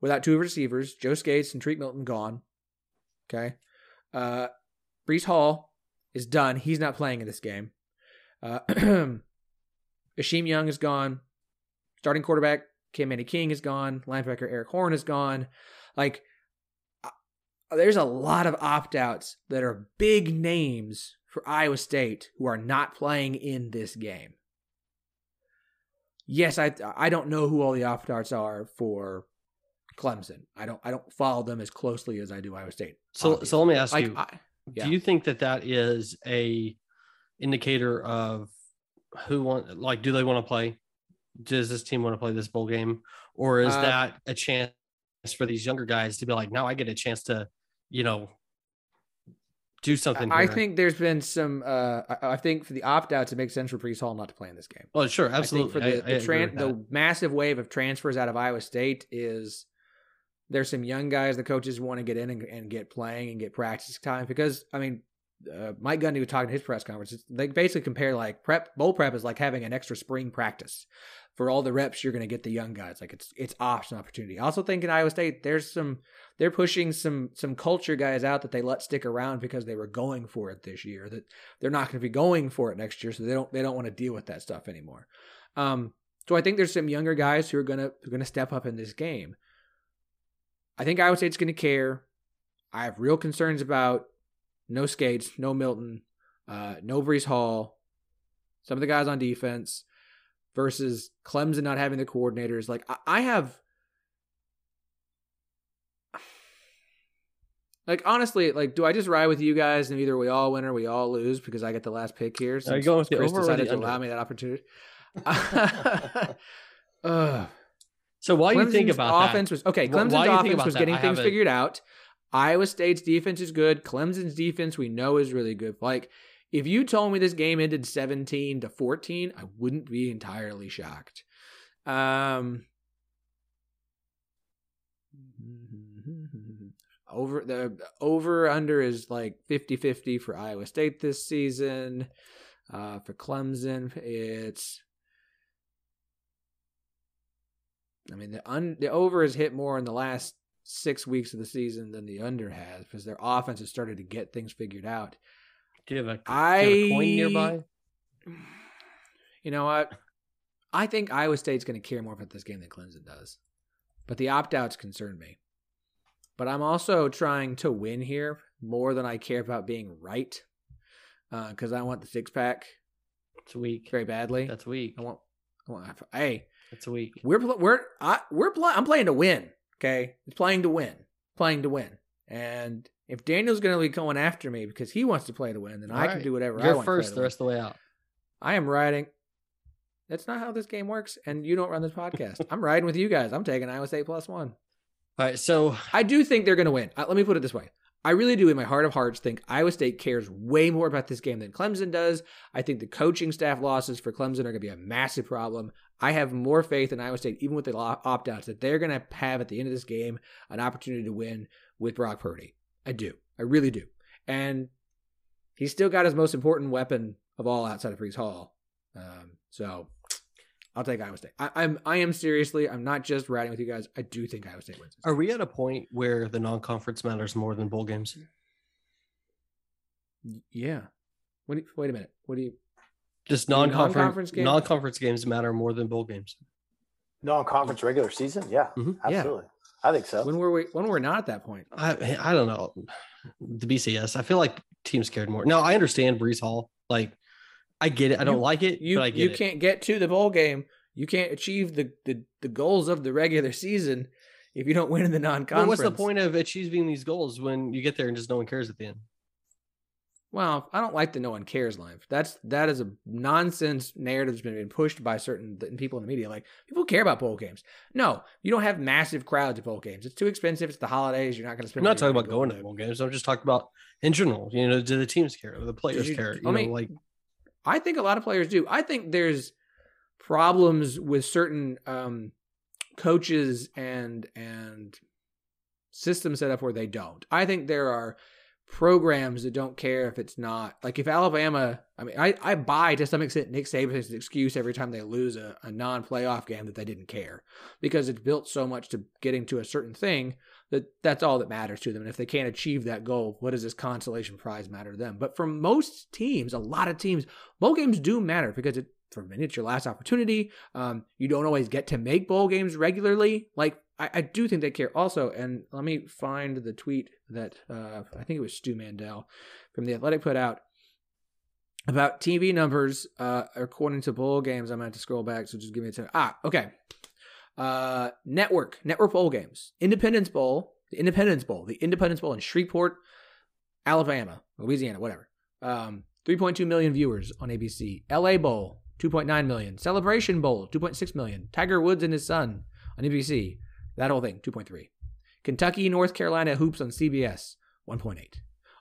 without two receivers, Joe Scates and Tarique Milton gone. Okay. Uh, Breece Hall is done. He's not playing in this game. Uh, Isheem Young is gone. Starting quarterback Ka'Mani King is gone. Linebacker Eric Horn is gone. Like, uh, there's a lot of opt outs that are big names for Iowa State who are not playing in this game. Yes, I I don't know who all the opt outs are for Clemson. I don't I don't follow them as closely as I do Iowa State. So obviously. so let me ask like, you: I, yeah. Do you think that that is a indicator of who want like do they want to play? Does this team want to play this bowl game, or is uh, that a chance for these younger guys to be like, now I get a chance to, you know, do something. I think there's been some. Uh, I, think for the opt outs, it makes sense for Breece Hall not to play in this game. Oh, sure, absolutely. for the, I, the, I the massive wave of transfers out of Iowa State is there's some young guys the coaches want to get in and, and get playing and get practice time because I mean uh, Mike Gundy was talking at his press conference. They basically compare like prep bowl prep is like having an extra spring practice for all the reps you're going to get the young guys. Like it's it's option opportunity. I also think in Iowa State there's some they're pushing some some culture guys out that they let stick around because they were going for it this year. That they're not going to be going for it next year, so they don't they don't want to deal with that stuff anymore. Um, so I think there's some younger guys who are gonna who are to step up in this game. I think Iowa State's going to care. I have real concerns about no Scates, no Milton, uh, no Breece Hall, some of the guys on defense versus Clemson not having the coordinators. Like I, I have, like honestly, like do I just ride with you guys and either we all win or we all lose because I get the last pick here? Are you going with Chris decided to allow me that opportunity. uh, So while Clemson's you think about offense that, was okay. Clemson's offense was getting things figured out. Iowa State's defense is good. Clemson's defense we know is really good. Like if you told me this game ended 17 to 14, I wouldn't be entirely shocked. Um over the over under is like 50-50 for Iowa State this season. Uh for Clemson, it's I mean, the un, the over has hit more in the last six weeks of the season than the under has because their offense has started to get things figured out. Do you have a, I, you have a coin nearby? You know what? I think Iowa State's going to care more about this game than Clemson does, but the opt outs concern me. But I'm also trying to win here more than I care about being right because uh, I want the six pack. It's weak very badly. That's weak. I want. I want hey, it's a week. We're we're I, we're play, I'm playing to win. Okay, it's playing to win, playing to win. And if Daniel's going to be going after me because he wants to play to win, then All I right. can do whatever You're I want. first the rest of the way out. I am riding. That's not how this game works. And you don't run this podcast. I'm riding with you guys. I'm taking Iowa State plus one. All right, so I do think they're going to win. Uh, let me put it this way. I really do, in my heart of hearts, think Iowa State cares way more about this game than Clemson does. I think the coaching staff losses for Clemson are going to be a massive problem. I have more faith in Iowa State, even with the opt outs, that they're going to have at the end of this game an opportunity to win with Brock Purdy. I do. I really do. And he's still got his most important weapon of all outside of Breece Hall. Um, so I'll take Iowa State. I, am I am seriously. I'm not just ratting with you guys. I do think Iowa State wins. Are we at a point where the non-conference matters more than bowl games? Yeah. What? Do you, wait a minute. What do you? Just non-conference, non-conference games. Non-conference games matter more than bowl games. Non-conference regular season. Yeah, mm-hmm. absolutely. Yeah. I think so. When were we? When we're not at that point? I I don't know. The BCS. I feel like teams cared more. No, I understand Breece Hall. Like I get it. I don't you, like it. You you it. can't get to the bowl game. You can't achieve the, the the goals of the regular season if you don't win in the non-conference. Well, what's the point of achieving these goals when you get there and just no one cares at the end? Well, I don't like the no one cares line. That's that is a nonsense narrative that's been pushed by certain people in the media. Like people care about bowl games. No, you don't have massive crowds at bowl games. It's too expensive. It's the holidays. You're not going to spend. I'm not talking about going to bowl games. I'm just talking about in general. You know, do the teams care? Do the players you, care? You I mean, like I think a lot of players do. I think there's problems with certain um, coaches and and systems set up where they don't. I think there are programs that don't care if it's not like if Alabama. I mean, I I buy to some extent Nick Saban's excuse every time they lose a, a non-playoff game that they didn't care because it's built so much to getting to a certain thing that that's all that matters to them. And if they can't achieve that goal, what does this consolation prize matter to them? But for most teams, a lot of teams, bowl games do matter because it for many it's your last opportunity. Um, you don't always get to make bowl games regularly. Like I, I, do think they care also. And let me find the tweet that uh, I think it was Stu Mandel from the Athletic put out about TV numbers uh, according to bowl games. I'm going to have to scroll back, so just give me a second. Ah, okay. Uh, network, network bowl games. Independence Bowl, the Independence Bowl, the Independence Bowl in Shreveport, Alabama, Louisiana, whatever. Um, 3.2 million viewers on ABC. LA Bowl, 2.9 million. Celebration Bowl, 2.6 million. Tiger Woods and his son on ABC. That whole thing, 2.3. Kentucky, North Carolina Hoops on CBS, 1.8.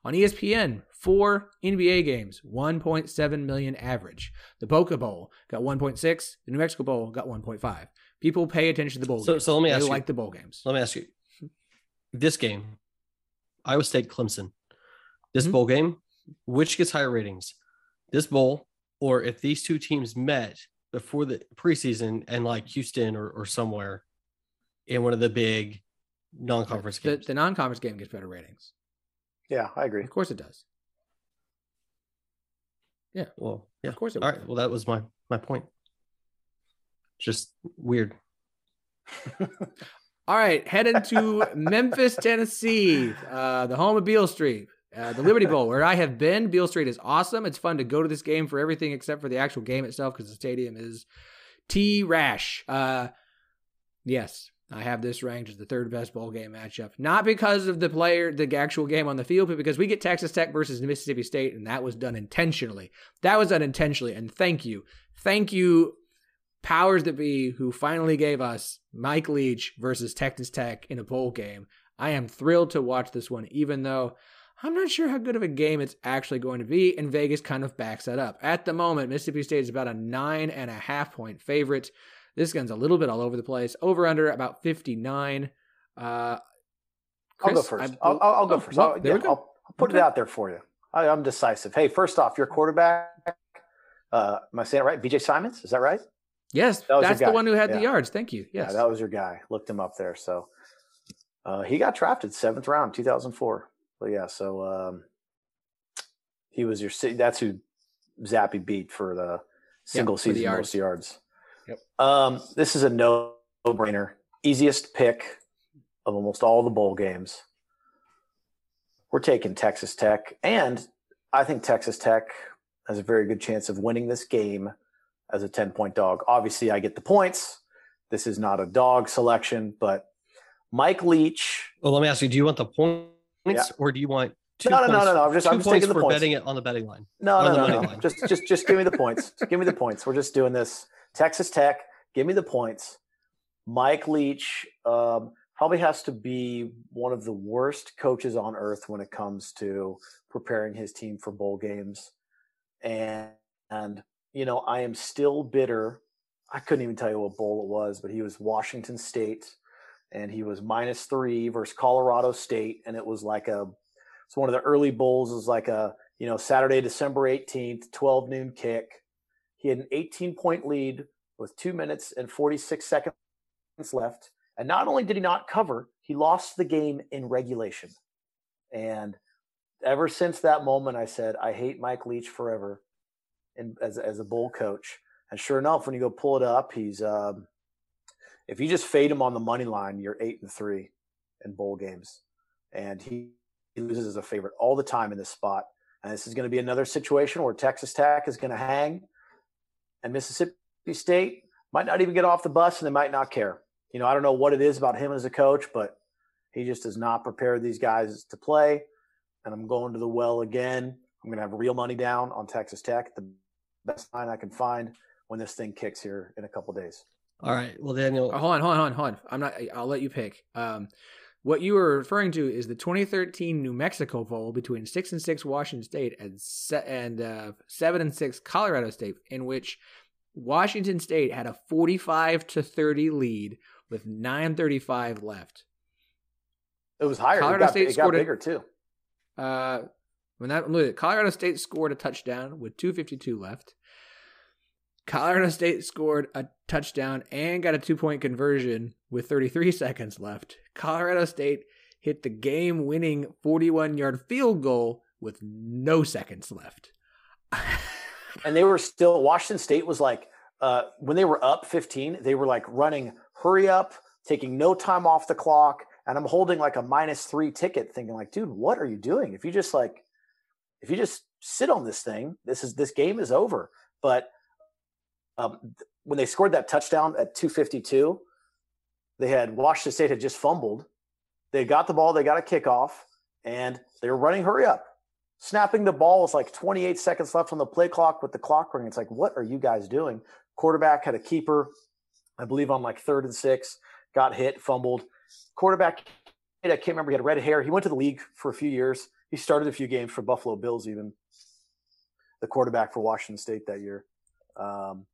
On ESPN, four NBA games, 1.7 million average. The Boca Bowl got 1.6. The New Mexico Bowl got 1.5. People pay attention to the bowl so, games. So let me ask they you. like the bowl games. Let me ask you. This game, Iowa State Clemson. This mm-hmm. bowl game, which gets higher ratings? This bowl, or if these two teams met before the preseason and like Houston or, or somewhere in one of the big non-conference the, games. The, the non-conference game gets better ratings. Yeah, I agree. Of course it does. Yeah. Well, yeah. Of course it All right. Well, that was my my point just weird. All right, heading to Memphis, Tennessee, uh, the home of Beale Street, uh, the Liberty Bowl, where I have been. Beale Street is awesome. It's fun to go to this game for everything except for the actual game itself because the stadium is T Rash. Uh, yes, I have this ranked as the third best bowl game matchup, not because of the player, the actual game on the field, but because we get Texas Tech versus Mississippi State, and that was done intentionally. That was done intentionally, and thank you, thank you powers that be who finally gave us Mike Leach versus Texas Tech in a bowl game. I am thrilled to watch this one, even though I'm not sure how good of a game it's actually going to be, and Vegas kind of backs that up. At the moment, Mississippi State is about a nine and a half point favorite. This gun's a little bit all over the place. Over under about 59. Uh, Chris, I'll go first. I, will I'll go oh, first. Well, I'll, yeah, I'll, I'll, put okay. it out there for you. I, am decisive. Hey, first off, your quarterback, uh, am I saying it right? BJ Symons, is that right? Yes, that that's the one who had yeah. the yards. Thank you. Yes, yeah, that was your guy. Looked him up there. So uh, he got drafted seventh round, 2004. But yeah, so um, he was your. That's who Zappe beat for the single yep, season yards. most yards. Yep. Um, this is a no brainer. Easiest pick of almost all the bowl games. We're taking Texas Tech, and I think Texas Tech has a very good chance of winning this game as a 10 point dog. Obviously, I get the points. This is not a dog selection, but Mike Leach. Well, let me ask you: Do you want the points, yeah. or do you want two? No, no, no, no, no. I'm just, I'm just taking the for points. betting it on the betting line. No, no, no, no. Just, just, just give me the points. Just give me the points. We're just doing this Texas Tech, give me the points. Mike Leach um, probably has to be one of the worst coaches on earth when it comes to preparing his team for bowl games. And, and you know, I am still bitter. I couldn't even tell you what bowl it was, but he was Washington State and he was minus three versus Colorado State. And it was like a, it's one of the early bowls. Was like a, you know, Saturday, December 18th, 12 noon kick. He had an 18 point lead with two minutes and 46 seconds left. And not only did he not cover, he lost the game in regulation. And ever since that moment, I said, I hate Mike Leach forever and as, as a bowl coach. And sure enough, when you go pull it up, he's, um, if you just fade him on the money line, you're eight and three in bowl games. And he, he loses as a favorite all the time in this spot. And this is going to be another situation where Texas Tech is going to hang and Mississippi State might not even get off the bus and they might not care. You know, I don't know what it is about him as a coach, but he just does not prepare these guys to play. And I'm going to the well again. I'm going to have real money down on Texas Tech, the best line I can find when this thing kicks here in a couple days. All right. Well, Daniel, hold on, hold on, hold on, hold on. I'm not. I'll let you pick. Um, what you were referring to is the 2013 New Mexico Bowl between six and six Washington State and se- and uh, seven and six Colorado State, in which Washington State had a 45 to 30 lead with 9:35 left. It was higher. Colorado it got, State scored a- bigger too. Uh, when that look, Colorado State scored a touchdown with 2:52 left. Colorado State scored a touchdown and got a two-point conversion with 33 seconds left. Colorado State hit the game-winning 41-yard field goal with no seconds left. and they were still Washington State was like uh, when they were up 15, they were like running hurry up, taking no time off the clock, and I'm holding like a minus three ticket, thinking like, dude, what are you doing? If you just like, if you just sit on this thing, this is this game is over. But um, when they scored that touchdown at 252, they had Washington State had just fumbled. They got the ball, they got a kickoff, and they were running hurry up snapping the ball with like 28 seconds left on the play clock with the clock ring. It's like, what are you guys doing? Quarterback had a keeper, I believe, on like third and six, got hit, fumbled. Quarterback, I can't remember, he had red hair. He went to the league for a few years. He started a few games for Buffalo Bills, even the quarterback for Washington State that year. Um,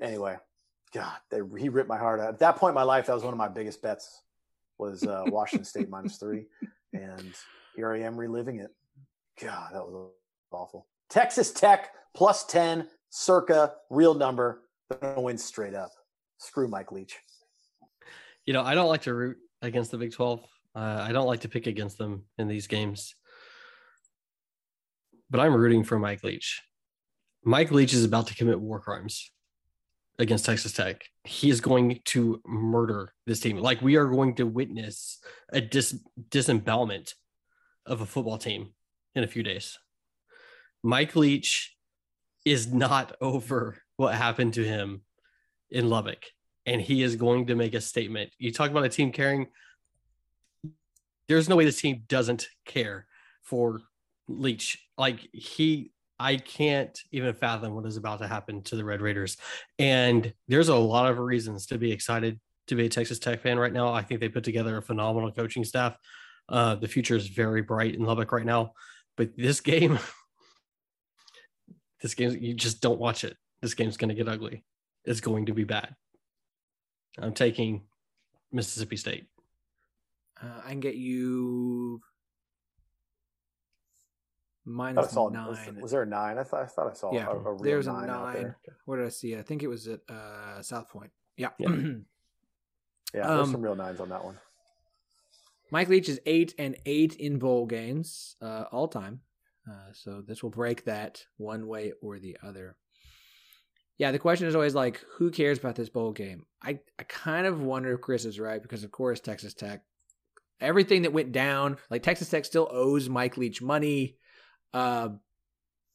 anyway, God, they, he ripped my heart out. At that point in my life, that was one of my biggest bets was uh, Washington State minus three. And here I am reliving it. God, that was awful. Texas Tech plus 10, circa real number. They're going to win straight up. Screw Mike Leach. you know, I don't like to root against the Big 12. Uh, I don't like to pick against them in these games. But I'm rooting for Mike Leach. Mike Leach is about to commit war crimes against Texas Tech. He is going to murder this team. Like we are going to witness a dis- disembowelment of a football team in a few days. Mike Leach is not over what happened to him in Lubbock, and he is going to make a statement. You talk about a team caring. There's no way this team doesn't care for Leach. Like he, I can't even fathom what is about to happen to the Red Raiders. And there's a lot of reasons to be excited to be a Texas Tech fan right now. I think they put together a phenomenal coaching staff. Uh, the future is very bright in Lubbock right now. But this game, this game, you just don't watch it. This game's going to get ugly. It's going to be bad. I'm taking Mississippi State. Uh, I can get you I minus saw, nine. was, was there a nine? I thought I thought I saw Yeah, a, a real there's a nine, out nine. there. what did I see? I think it was at uh, South Point. Yeah. Yeah. Yeah, there's Um, some real nines on that one. Mike Leach is eight and eight in bowl games uh, all time. Uh, so this will break that one way or the other. Yeah, the question is always like, who cares about this bowl game? I, I kind of wonder if Chris is right because, of course, Texas Tech, everything that went down, like Texas Tech still owes Mike Leach money. Uh,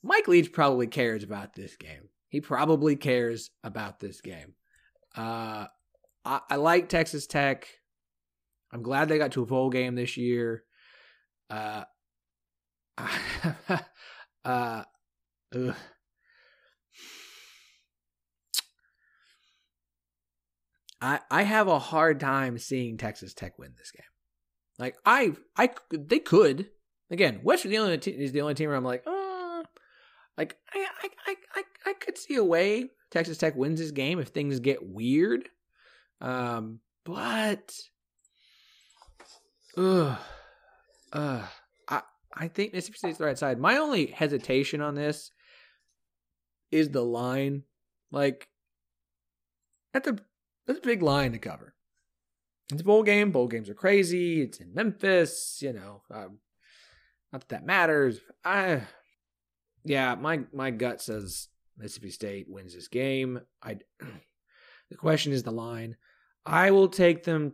Mike Leach probably cares about this game. He probably cares about this game. Uh, I, I like Texas Tech. I'm glad they got to a bowl game this year. Uh, uh. I I have a hard time seeing Texas Tech win this game. Like I I they could again. West Virginia is the only team where I'm like, uh, like I I I I, I could see a way Texas Tech wins this game if things get weird. Um, but, ugh, uh, I I think Mississippi State's the right side. My only hesitation on this is the line. Like, that's a that's a big line to cover. It's a bowl game. Bowl games are crazy. It's in Memphis. You know, um, not that that matters. I, yeah, my my gut says Mississippi State wins this game. I. The question is the line. I will take them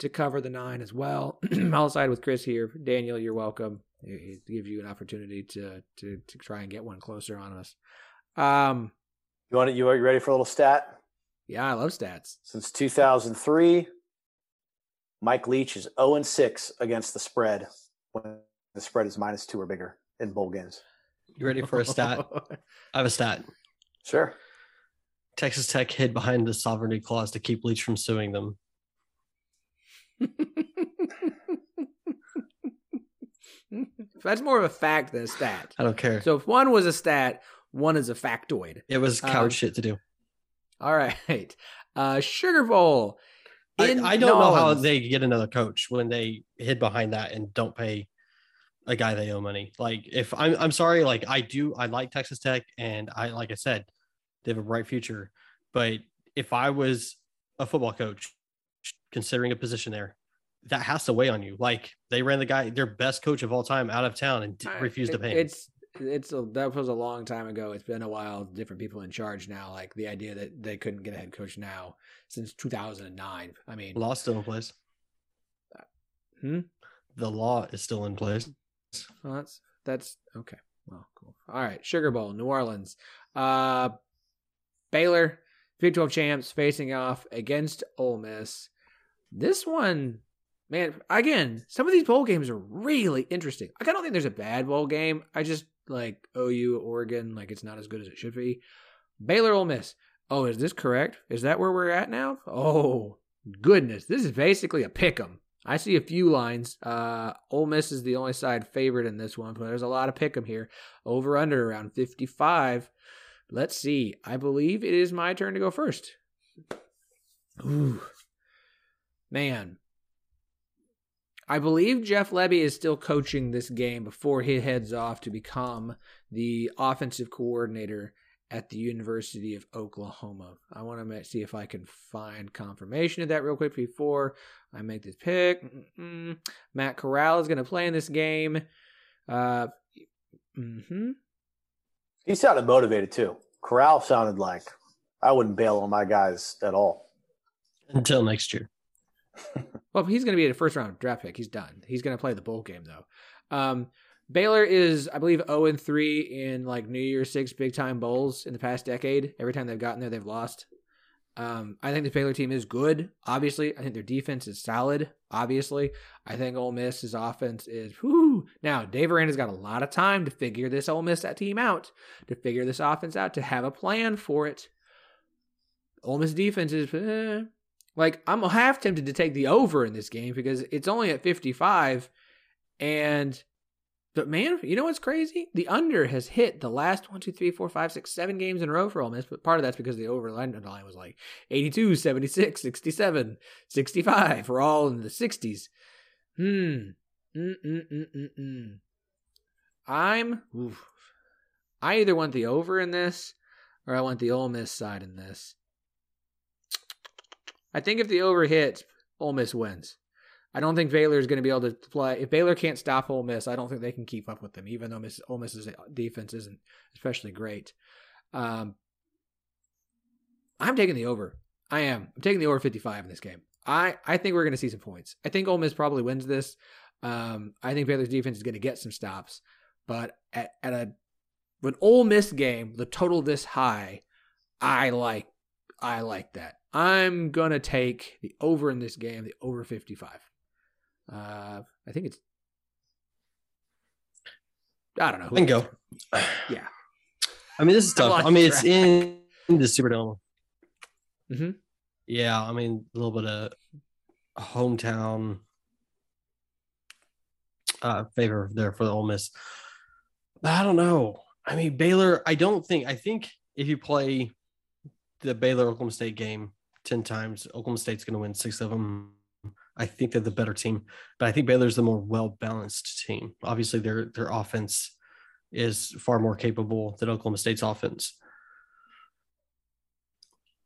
to cover the nine as well. I'll side with Chris here. Daniel, you're welcome. It gives you an opportunity to to to try and get one closer on us. Um, You want it? You are you ready for a little stat? yeah, I love stats. Since 2003, Mike Leach is 0 and 6 against the spread when the spread is minus two or bigger in bowl games. You ready for a stat? I have a stat. Sure. Texas Tech hid behind the sovereignty clause to keep Leach from suing them. That's more of a fact than a stat. I don't care. So if one was a stat, one is a factoid. it was coward um, shit to do. All right. Uh, Sugar Bowl. I, in I don't know how they get another coach when they hid behind that and don't pay a guy they owe money. Like if I'm I'm sorry, like I do I like Texas Tech and I like I said, they have a bright future. But if I was a football coach considering a position there, that has to weigh on you. Like they ran the guy, their best coach of all time out of town and I- refused to pay him. It's it's a, that was a long time ago. It's been a while. Different people in charge now. Like the idea that they couldn't get a head coach now since 2009. I mean, Law still in place. Hmm? The law is still in place. Well, that's that's okay. Well, cool. All right, Sugar Bowl, New Orleans, uh, Baylor, Big 12 champs facing off against Ole Miss. This one, man, again, some of these bowl games are really interesting. Like, I don't think there's a bad bowl game. I just like OU, Oregon, like it's not as good as it should be. Baylor, Ole Miss. Oh, is this correct? Is that where we're at now? Oh, goodness. This is basically a pick 'em. I see a few lines. Uh, Ole Miss is the only side favorite in this one, but there's a lot of pick 'em here. Over under around 55. Let's see. I believe it is my turn to go first. Ooh. Man. I believe Jeff Lebby is still coaching this game before he heads off to become the offensive coordinator at the University of Oklahoma. I want to see if I can find confirmation of that real quick before I make this pick. Mm-mm. Matt Corral is going to play in this game. Uh, hmm He sounded motivated too. Corral sounded like I wouldn't bail on my guys at all. Until next year. Well, he's going to be a first round draft pick. He's done. He's going to play the bowl game though. Um, Baylor is, I believe, zero and three in like New Year's Six big time bowls in the past decade. Every time they've gotten there, they've lost. Um, I think the Baylor team is good. Obviously, I think their defense is solid. Obviously, I think Ole Miss's offense is. Whoo! Now, Dave Aranda's got a lot of time to figure this Ole Miss that team out, to figure this offense out, to have a plan for it. Ole Miss defense is. eh, like I'm half tempted to take the over in this game because it's only at 55 and but man, you know what's crazy? The under has hit the last one, two, three, four, five, six, seven games in a row for Ole Miss, but part of that's because the over line was like 82, 76, 67, 65. We're all in the 60s. Hmm. Mm-mm-mm-mm-mm. I'm. Oof. I either want the over in this or I want the Ole Miss side in this. I think if the over hits, Ole Miss wins. I don't think Baylor is going to be able to play. If Baylor can't stop Ole Miss, I don't think they can keep up with them, even though Miss, Ole Miss's defense isn't especially great. Um, I'm taking the over. I am. I'm taking the over 55 in this game. I, I think we're going to see some points. I think Ole Miss probably wins this. Um, I think Baylor's defense is going to get some stops, but at, at a an Ole Miss game, the total this high, I like I like that. I'm gonna take the over in this game, the over 55. Uh, I think it's. I don't know. Can go. Yeah. I mean, this is tough. I mean, it's track. in the Superdome. Mhm. Yeah, I mean a little bit of hometown uh, favor there for the Ole Miss. I don't know. I mean Baylor. I don't think. I think if you play the Baylor Oklahoma State game ten times, Oklahoma State's going to win six of them. I think they're the better team, but I think Baylor's the more well balanced team. Obviously, their their offense is far more capable than Oklahoma State's offense.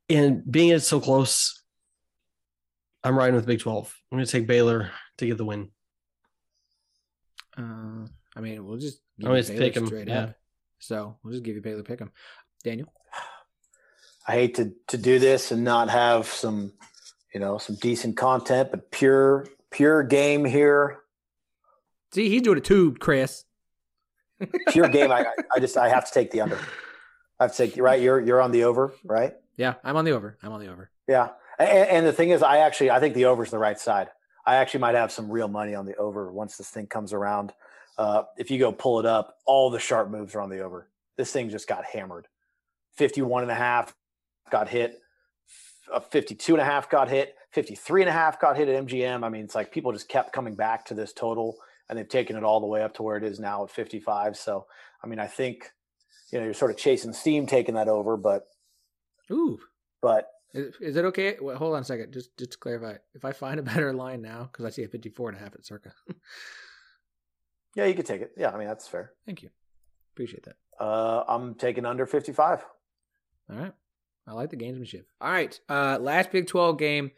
And being it so close, I'm riding with Big 12. I'm going to take Baylor to get the win. Uh, I mean, we'll just I'm gonna pick 'em, straight yeah. up. So we'll just give you Baylor pick 'em. Daniel, I hate to to do this and not have some, you know, some decent content, but pure pure game here, see, he's doing it too, Chris. pure game. I I- just I have to take the under. I have to take right. You're you're on the over, right? Yeah, I'm on the over. I'm on the over. Yeah, and, and the thing is, I actually I think the over is the right side. I actually might have some real money on the over once this thing comes around. Uh, if you go pull it up, all the sharp moves are on the over. This thing just got hammered. 51 and a half got hit. Uh, 52 and a half got hit. 53 and a half got hit at MGM. I mean, it's like people just kept coming back to this total and they've taken it all the way up to where it is now at 55. So, I mean, I think, you know, you're sort of chasing steam taking that over, but, Ooh, but is, is it okay? Wait, hold on a second. Just just to clarify, if I find a better line now, because I see a 54 and a half at Circa. yeah, you could take it. Yeah, I mean, that's fair. Thank you. Appreciate that. Uh, I'm taking under 55. All right. I like the gamesmanship. All right. Uh, last Big 12 game,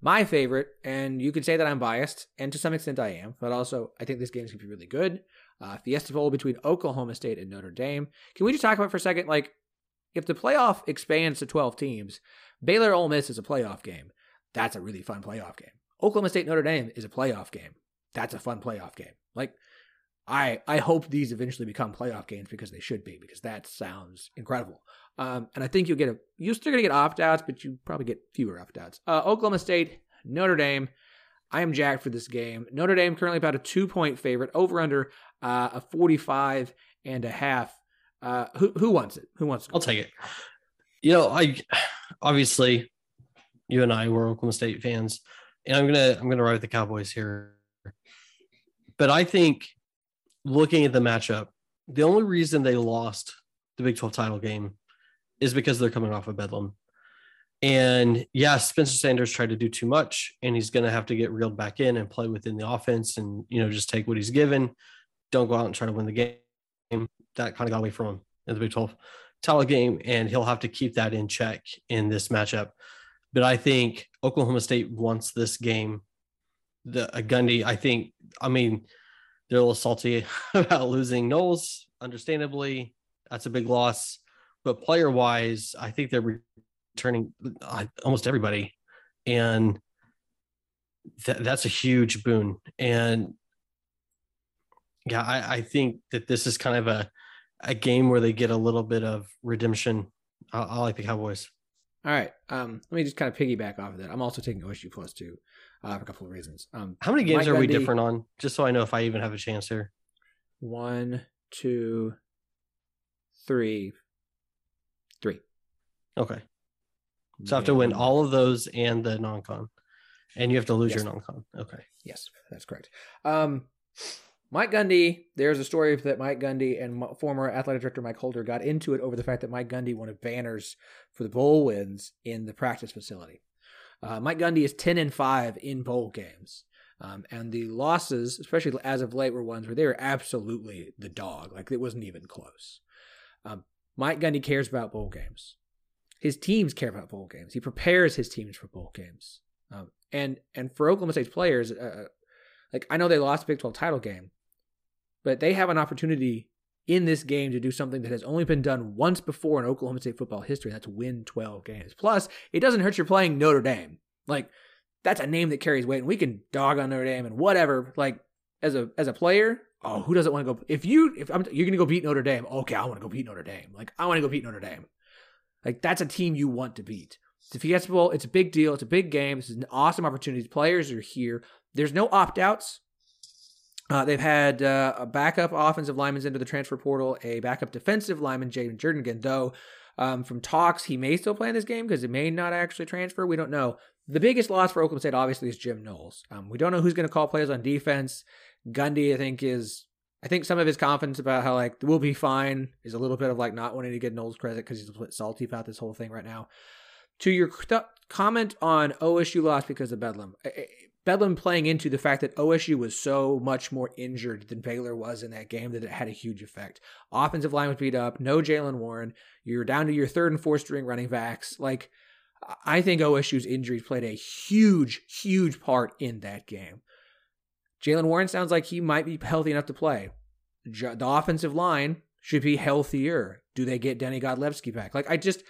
my favorite, and you could say that I'm biased, and to some extent I am, but also I think this game's going to be really good. Uh, Fiesta Bowl between Oklahoma State and Notre Dame. Can we just talk about for a second, like, if the playoff expands to 12 teams, Baylor Ole Miss is a playoff game. That's a really fun playoff game. Oklahoma State Notre Dame is a playoff game. That's a fun playoff game. Like, I I hope these eventually become playoff games because they should be because that sounds incredible. Um, and I think you'll get a you're still gonna get opt outs, but you probably get fewer opt outs. Uh, Oklahoma State, Notre Dame. I am jacked for this game. Notre Dame currently about a two point favorite, over under uh, a 45 and a half. Uh, who who wants it? Who wants to go? I'll take it. You know, I obviously you and I were Oklahoma State fans, and I'm gonna I'm gonna ride with the Cowboys here. But I think looking at the matchup, the only reason they lost the Big 12 title game is because they're coming off of Bedlam. And yeah, Spencer Sanders tried to do too much, and he's going to have to get reeled back in and play within the offense, and you know just take what he's given. Don't go out and try to win the game. That kind of got away from him in the Big 12 title game, and he'll have to keep that in check in this matchup. But I think Oklahoma State wants this game. The uh, Gundy, I think, I mean, they're a little salty about losing Knowles, understandably. That's a big loss. But player wise, I think they're returning uh, almost everybody. And that, that's a huge boon. And yeah, I, I think that this is kind of a, a game where they get a little bit of redemption. I, I like the Cowboys. All right. Um, let me just kind of piggyback off of that. I'm also taking OSU plus two uh, for a couple of reasons. Um, How many games Mike are we Gundy- different on? Just so I know if I even have a chance here. One, two, three. Okay. So I have to win all of those and the non-con, and you have to lose Yes. your non-con. Okay. Yes, that's correct. Um, Mike Gundy, there's a story that Mike Gundy and former athletic director Mike Holder got into it over the fact that Mike Gundy wanted banners for the bowl wins in the practice facility. Uh, Mike Gundy is 10 and 5 in bowl games. Um, and the losses, especially as of late, were ones where they were absolutely the dog. Like it wasn't even close. Um, Mike Gundy cares about bowl games. His teams care about bowl games. He prepares his teams for bowl games. Um, and and for Oklahoma State's players, uh, like I know they lost the Big 12 title game, but they have an opportunity in this game to do something that has only been done once before in Oklahoma State football history, that's win 12 games. Plus, it doesn't hurt you're playing Notre Dame. Like that's a name that carries weight, and we can dog on Notre Dame and whatever. Like as a as a player, oh, who doesn't want to go? If you if I'm, you're gonna go beat Notre Dame, okay, I want to go beat Notre Dame. Like I want to go beat Notre Dame. Like that's a team you want to beat. It's a Fiesta Bowl. It's a big deal. It's a big game. This is an awesome opportunity. Players are here. There's no opt outs. Uh, they've had uh, a backup offensive lineman into the transfer portal, a backup defensive lineman, Jayden Jernigan, though Um, from talks, he may still play in this game because it may not actually transfer. We don't know. The biggest loss for Oklahoma State, obviously, is Jim Knowles. Um, we don't know who's going to call plays on defense. Gundy, I think, is. I think some of his confidence about how like we'll be fine is a little bit of like not wanting to get Knowles credit because he's a bit salty about this whole thing right now. To your th- comment on OSU loss because of Bedlam, Bedlam playing into the fact that OSU was so much more injured than Baylor was in that game that it had a huge effect. Offensive line was beat up, no Jaylen Warren. You're down to your third and fourth string running backs. Like I think OSU's injuries played a huge, huge part in that game. Jaylen Warren sounds like he might be healthy enough to play. The offensive line should be healthier. Do they get Denny Godlewski back? Like I just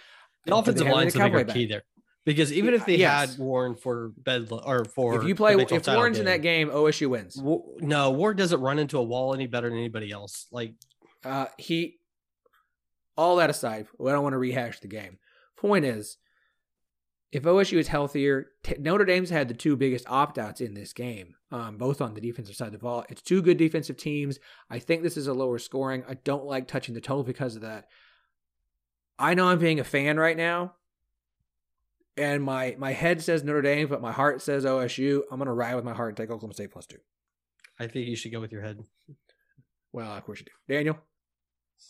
the offensive line is the bigger key there. Because even if they yes. had Warren for Bedlam or for if you play if Warren's game, in that game, OSU wins. no, Warren doesn't run into a wall any better than anybody else. Like uh, he. All that aside, I don't want to rehash the game. Point is, if OSU is healthier, t- Notre Dame's had the two biggest opt outs in this game, um, both on the defensive side of the ball. It's two good defensive teams. I think this is a lower scoring. I don't like touching the total because of that. I know I'm being a fan right now, and my my head says Notre Dame, but my heart says OSU. I'm gonna ride with my heart and take Oklahoma State plus two. I think you should go with your head. Well, of course you do, Daniel.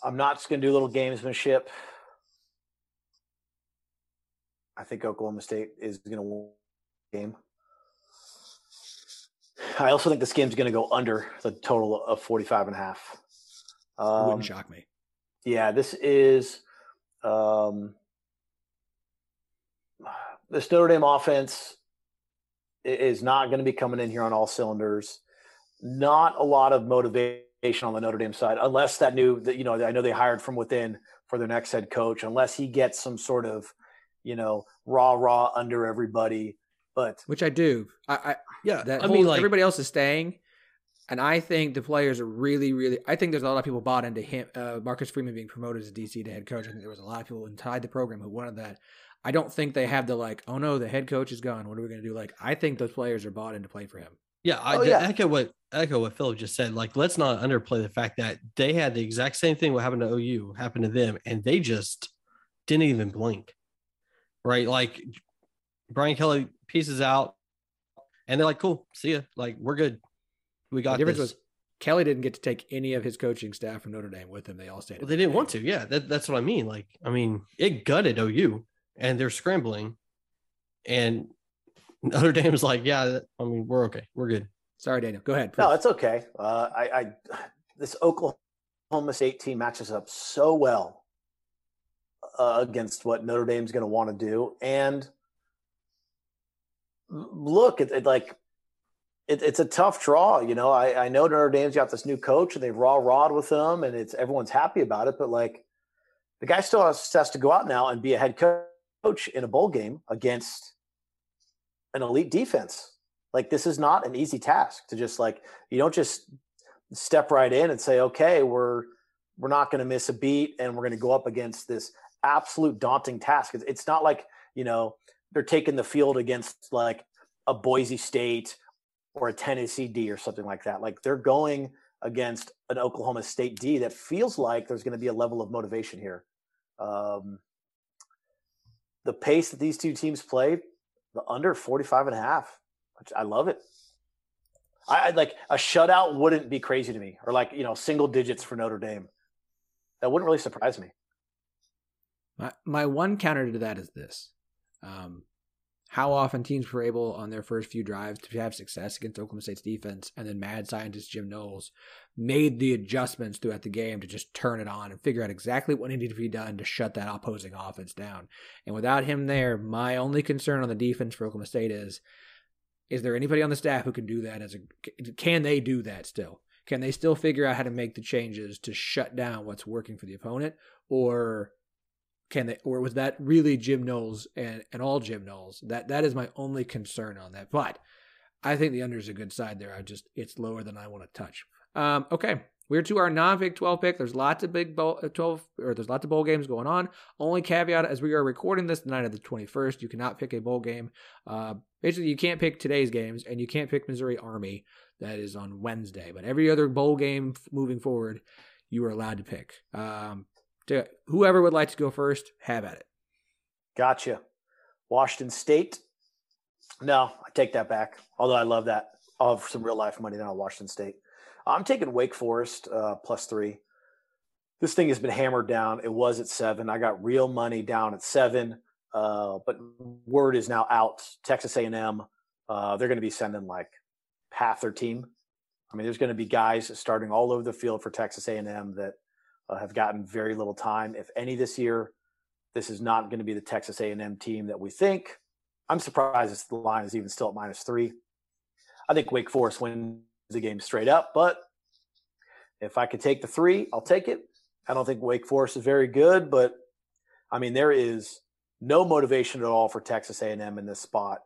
I'm not just gonna do a little gamesmanship. I think Oklahoma State is going to win the game. I also think this game's going to go under the total of 45 and a half. Um, wouldn't shock me. Yeah, this is um, this Notre Dame offense is not going to be coming in here on all cylinders. Not a lot of motivation on the Notre Dame side, unless that new that you know I know they hired from within for their next head coach. Unless he gets some sort of you know, raw, raw under everybody. But which I do. I, I yeah. That I whole, mean, like, everybody else is staying, and I think the players are really, really. I think there's a lot of people bought into him, uh, Marcus Freeman being promoted as DC to head coach. I think there was a lot of people inside the program who wanted that. I don't think they have the like, oh no, the head coach is gone. What are we going to do? Like, I think those players are bought into play for him. Yeah, I oh, yeah. echo what echo what Phillip just said. Like, let's not underplay the fact that they had the exact same thing what happened to OU happened to them, and they just didn't even blink right? Like Brian Kelly pieces out, and they're like, "Cool, see ya. Like we're good. We got." The difference this. was Kelly didn't get to take any of his coaching staff from Notre Dame with him. They all stayed. Well, they didn't want to. Yeah, that, that's what I mean. Like, I mean, it gutted OU, and they're scrambling, and Notre Dame's like, "Yeah, I mean, we're okay. We're good." Sorry, Daniel. Go ahead. Please. No, it's okay. Uh, I, I this Oklahoma State team matches up so well uh, against what Notre Dame's going to want to do. And look, it, it like it, it's a tough draw. You know, I, I know Notre Dame's got this new coach and they've raw rod with him, and it's everyone's happy about it. But like, the guy still has, has to go out now and be a head coach in a bowl game against an elite defense. Like, this is not an easy task to just like you don't just step right in and say, okay, we're we're not going to miss a beat and we're going to go up against this absolute daunting task. It's, not like, you know, they're taking the field against like a Boise State or a Tennessee D or something like that. Like they're going against an Oklahoma State D that feels like there's going to be a level of motivation here. Um, the pace that these two teams play, the under 45 and a half, which I love it. I I'd like a shutout wouldn't be crazy to me or like, you know, single digits for Notre Dame. That wouldn't really surprise me. My my one counter to that is this: um, how often teams were able on their first few drives to have success against Oklahoma State's defense, and then mad scientist Jim Knowles made the adjustments throughout the game to just turn it on and figure out exactly what needed to be done to shut that opposing offense down. And without him there, my only concern on the defense for Oklahoma State is: is there anybody on the staff who can do that? As a can they do that still? Can they still figure out how to make the changes to shut down what's working for the opponent, or can they or was that really Jim Knowles and, and all Jim Knowles? That that is my only concern on that. But I think the under is a good side there. I just it's lower than I want to touch. Um, okay. We're to our non-Big 12 pick. There's lots of big bowl, uh, 12 or there's lots of bowl games going on. Only caveat as we are recording this the night of the 21st, you cannot pick a bowl game. Uh, basically, you can't pick today's games, and you can't pick Missouri Army. That is on Wednesday. But every other bowl game moving forward, you are allowed to pick. Um, to whoever would like to go first, have at it. Gotcha. Washington State. No, I take that back. Although I love that. I'll have some real life money down on Washington State. I'm taking Wake Forest uh, plus three. This thing has been hammered down. It was at seven. I got real money down at seven, uh, but word is now out. Texas A&M, uh, they're going to be sending like half their team. I mean, there's going to be guys starting all over the field for Texas A&M that uh, have gotten very little time, if any, this year. This is not going to be the Texas A&M team that we think. I'm surprised the line is even still at minus three. I think Wake Forest wins the game straight up, but if I could take the three, I'll take it. I don't think Wake Forest is very good, but I mean there is no motivation at all for Texas A&M in this spot.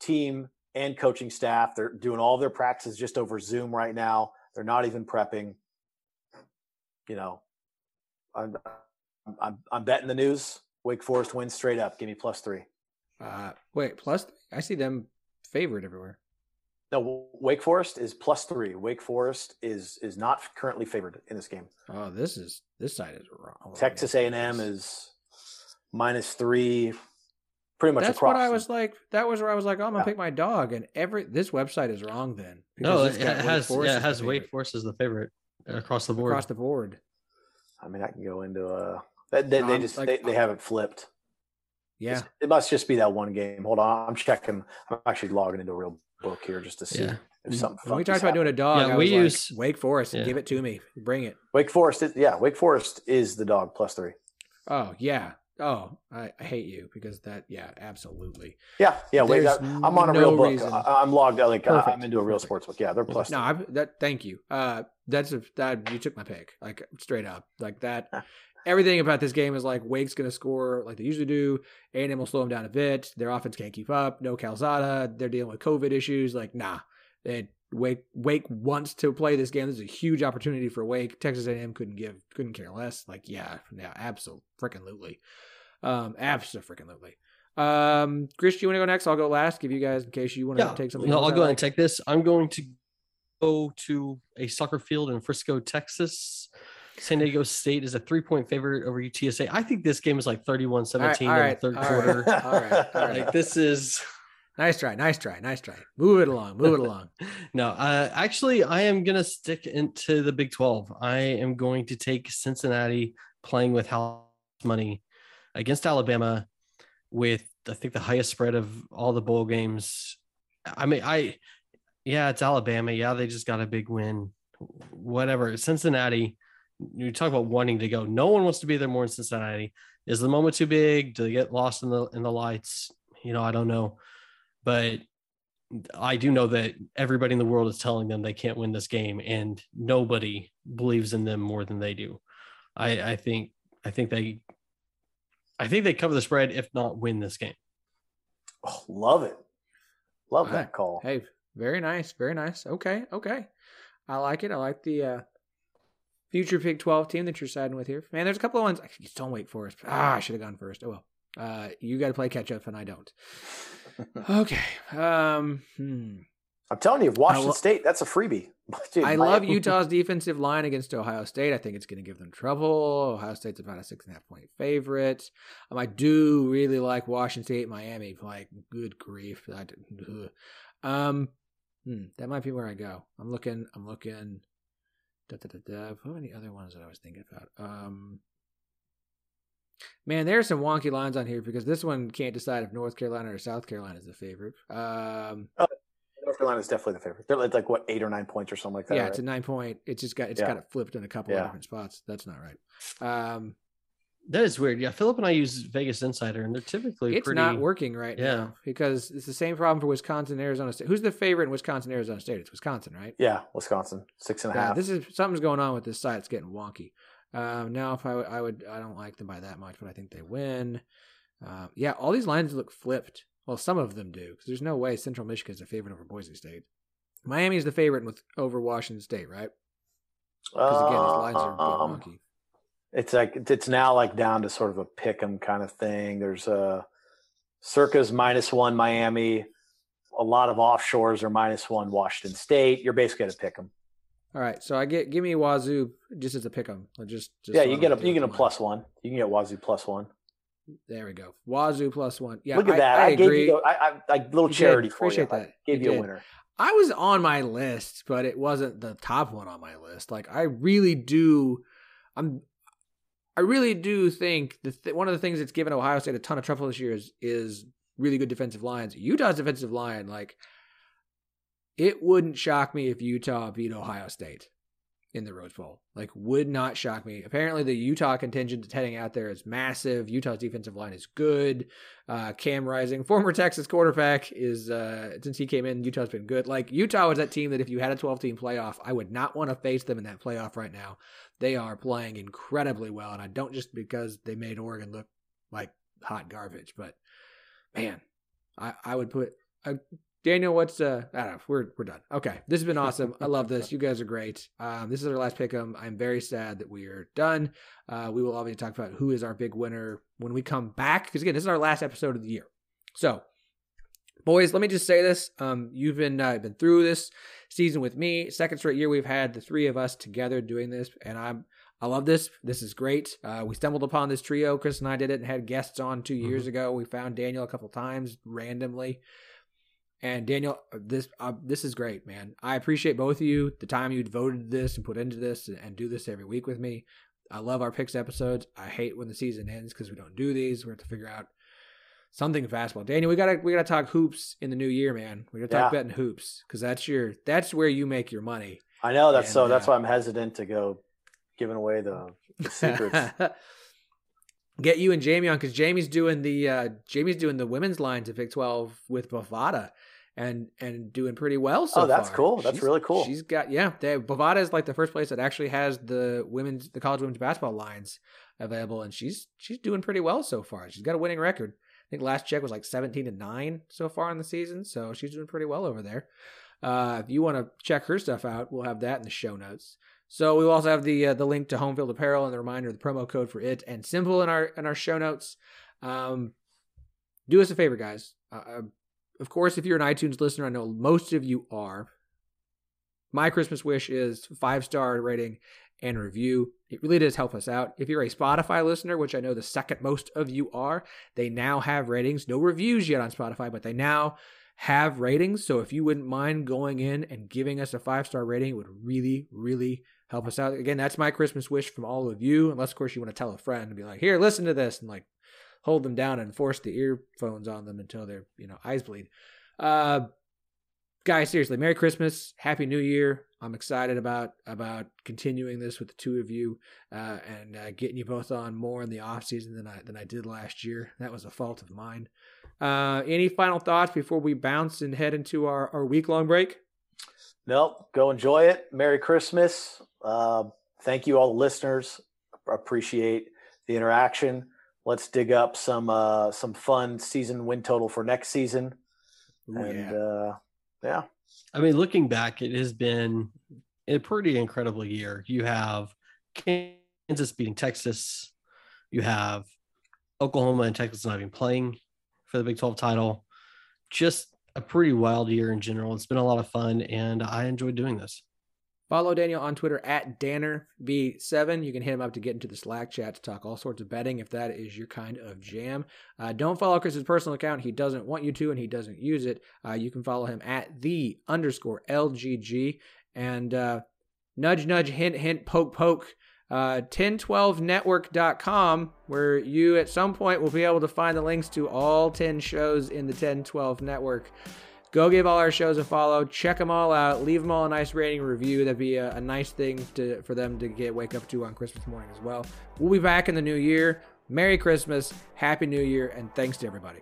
Team and coaching staff, they're doing all their practices just over Zoom right now. They're not even prepping. You know, I'm I'm, I'm betting the news. Wake Forest wins straight up. Give me plus three. Uh, wait, plus I see them favored everywhere. No, Wake Forest is plus three. Wake Forest is is not currently favored in this game. Oh, this is this side is wrong. Texas A and M is minus three, pretty much That's across. what I was like. That was where I was like, oh, I'm gonna Yeah. pick my dog, and every this website is wrong. Then No, it, it's has yeah, it has Wake Forest as the favorite across the board. across the board. I mean, I can go into a. They, they, No, they just like- they, they haven't flipped. Yeah, It's- it must just be that one game. Hold on, I'm checking. I'm actually logging into a real book here just to see Yeah. if something. when we talked about doing a dog, Yeah, we was like, use- Wake Forest. Yeah. Give it to me. Bring it. Wake Forest. Is, yeah, Wake Forest is the dog plus three. Oh yeah. Oh, I, I hate you because that. Yeah, absolutely. Yeah, yeah. Wait, that, I'm on a no real book. reason. I, I'm logged. Like I- I'm into a real Perfect. sports book. Yeah, they're plus. No, I, that. Thank you. Uh, that's a that you took my pick. Like straight up, like that. Everything about this game is like Wake's going to score like they usually do. A and M will slow them down a bit. Their offense can't keep up. No Calzada. They're dealing with COVID issues. Like nah, it, Wake Wake wants to play this game. This is a huge opportunity for Wake. Texas A&M couldn't give couldn't care less. Like yeah, yeah, absolutely, freaking lutely, um, absolutely. Um, Chris, do you want to go next? I'll go last. Give you guys in case you want to Yeah, take something. no, I'll go ahead and take this. I'm going to go to a soccer field in Frisco, Texas. San Diego State is a three point favorite over UTSA. I think this game is like 31 17 all in right, the third all quarter. right, all right, all right. Like this is Nice try, nice try, nice try. Move it along, move it along. no, uh, actually, I am going to stick into the Big 12. I am going to take Cincinnati playing with house money against Alabama with, I think, the highest spread of all the bowl games. I mean, I, yeah, it's Alabama. Yeah, they just got a big win. Whatever. Cincinnati, you talk about wanting to go. No one wants to be there more in Cincinnati. Is the moment too big? Do they get lost in the in the lights? You know, I don't know. But I do know that everybody in the world is telling them they can't win this game, and nobody believes in them more than they do. I, I think I think they I think they cover the spread, if not win this game. Oh, love it. Love All that right. call. Hey, very nice, very nice. Okay, okay. I like it. I like the uh future Big 12 team that you're siding with here. Man, there's a couple of ones. I just don't Wake Forest. Ah, I should have gone first. Oh well. Uh you gotta play catch up and I don't. Okay. Um hmm. I'm telling you, Washington lo- State, that's a freebie. Dude, I love Utah's defensive line against Ohio State. I think it's going to give them trouble. Ohio State's about a six and a half point favorite. Um, I do really like Washington State, Miami. Like, good grief. I, um, hmm, that might be where I go. I'm looking. I'm looking. Da, da, da, da. What were the other ones that I was thinking about? Um, man, there's some wonky lines on here because this one can't decide if North Carolina or South Carolina is the favorite. Um, North Carolina is definitely the favorite. They're like, like what eight or nine points or something like that. yeah, right? it's a nine point. It's just got it's Yeah. got it flipped in a couple Yeah. of different spots. That's not right. Um, That is weird. Yeah, Phillip and I use Vegas Insider, and they're typically it's pretty. not working right Yeah. now because it's the same problem for Wisconsin, Arizona State. Who's the favorite in Wisconsin, Arizona State? It's Wisconsin, right? yeah, Wisconsin six and a Yeah, half. this is something's going on with this site. It's getting wonky. Um, now, if I would, I don't like them by that much, but I think they win. Uh, yeah, all these lines look flipped. Well, some of them do because there's no way Central Michigan is a favorite over Boise State. Miami is the favorite with over Washington State, right? Because again, these lines are Um, wonky. It's like it's now like down to sort of a pick 'em kind of thing. There's a Circa's minus one Miami. A lot of offshores are minus one Washington State. You're basically at a pick 'em. All right, so I get give me Wazoo just as a pick 'em. Just, just yeah, you get a you get a plus one. You can get Wazoo plus one. There we go. Wazoo plus one. Yeah, Look at I, that. I, I, gave agree. you the, I, I, I little You did. charity for Appreciate you. I that. gave You you, a did. winner. I was on my list, but it wasn't the top one on my list. Like I really do, I'm, I really do think that th- one of the things that's given Ohio State a ton of trouble this year is is really good defensive lines. Utah's defensive line, like, it wouldn't shock me if Utah beat Ohio State in the Rose Bowl. Like, would not shock me. Apparently, the Utah contingent that's heading out there is massive. Utah's defensive line is good. Uh, Cam Rising, former Texas quarterback, is uh, since he came in, Utah's been good. Like Utah was that team that if you had a 12 team playoff, I would not want to face them in that playoff right now. They are playing incredibly well, and I don't just because they made Oregon look like hot garbage, but man, I, I would put uh, Daniel. What's uh? I don't know. We're we're done. Okay, this has been awesome. I love this. You guys are great. Um, this is our last pick 'em. I'm very sad that we are done. Uh, we will obviously talk about who is our big winner when we come back because again, this is our last episode of the year. So, boys, let me just say this: um, you've been uh, been through this season with me. Second straight year we've had the three of us together doing this, and I'm I love this. This is great. Uh, we stumbled upon this trio. Chris and I did it and had guests on 2 years ago. We found Daniel a couple times randomly. And Daniel, this uh, this is great, man. I appreciate both of you, the time you devoted to this and put into this, and, and do this every week with me. I love our picks episodes. I hate when the season ends because we don't do these. We have to figure out something fastball. Daniel, we gotta we gotta talk hoops in the new year, man. We gotta talk Yeah. betting hoops because that's your that's where you make your money. I know that's so. And, That's uh, why I'm hesitant to go giving away the, the secrets. Get you and Jamie on because Jamie's doing the uh, Jamie's doing the women's lines at Big Twelve with Bovada, and and doing pretty well so Oh, that's far. cool. That's She's- really cool. She's got yeah. They, Bovada is like the first place that actually has the women's the college women's basketball lines available, and she's she's doing pretty well so far. She's got a winning record. I think last check was like seventeen to nine so far in the season, so she's doing pretty well over there. Uh, if you want to check her stuff out, we'll have that in the show notes. So we will also have the uh, the link to Homefield Apparel and the reminder the promo code for it and SimBull in our in our show notes. Um, do us a favor, guys. Uh, of course, if you're an iTunes listener, I know most of you are. My Christmas wish is five star rating and review. It really does help us out. If you're a Spotify listener, which I know the second most of you are, they now have ratings. No reviews yet on Spotify, but they now have ratings. So if you wouldn't mind going in and giving us a five star rating, it would really, really help us out. Again, that's my Christmas wish from all of you. Unless, of course, you want to tell a friend and be like, here, listen to this, and like hold them down and force the earphones on them until their you know eyes bleed. Uh, guys, seriously, Merry Christmas, Happy New Year. I'm excited about about continuing this with the two of you uh, and uh, getting you both on more in the off season than I than I did last year. That was a fault of mine. Uh, any final thoughts before we bounce and head into our, our week long break? Nope. Go enjoy it. Merry Christmas. Uh, thank you, all the listeners. Appreciate the interaction. Let's dig up some uh, some fun season win total for next season. Ooh, and yeah. uh, yeah, I mean, looking back, it has been a pretty incredible year. You have Kansas beating Texas. You have Oklahoma and Texas not even playing for the Big 12 title. Just a pretty wild year in general. It's been a lot of fun, and I enjoyed doing this. Follow Daniel on Twitter at DannerV7. You can hit him up to get into the Slack chat to talk all sorts of betting if that is your kind of jam. Uh, don't follow Chris's personal account. He doesn't want you to and he doesn't use it. Uh, you can follow him at the underscore LGG. And uh, nudge, nudge, hint, hint, poke, poke. Uh, 1012network.com, where you at some point will be able to find the links to all 10 shows in the 1012 network. Go give all our shows a follow. Check them all out. Leave them all a nice rating review. That'd be a, a nice thing to for them to get wake up to on Christmas morning as well. We'll be back in the new year. Merry Christmas, Happy New Year, and thanks to everybody.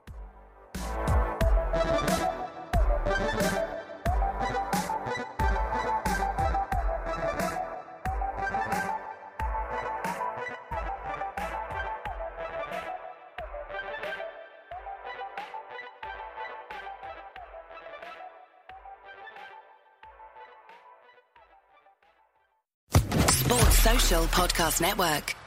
Podcast Network.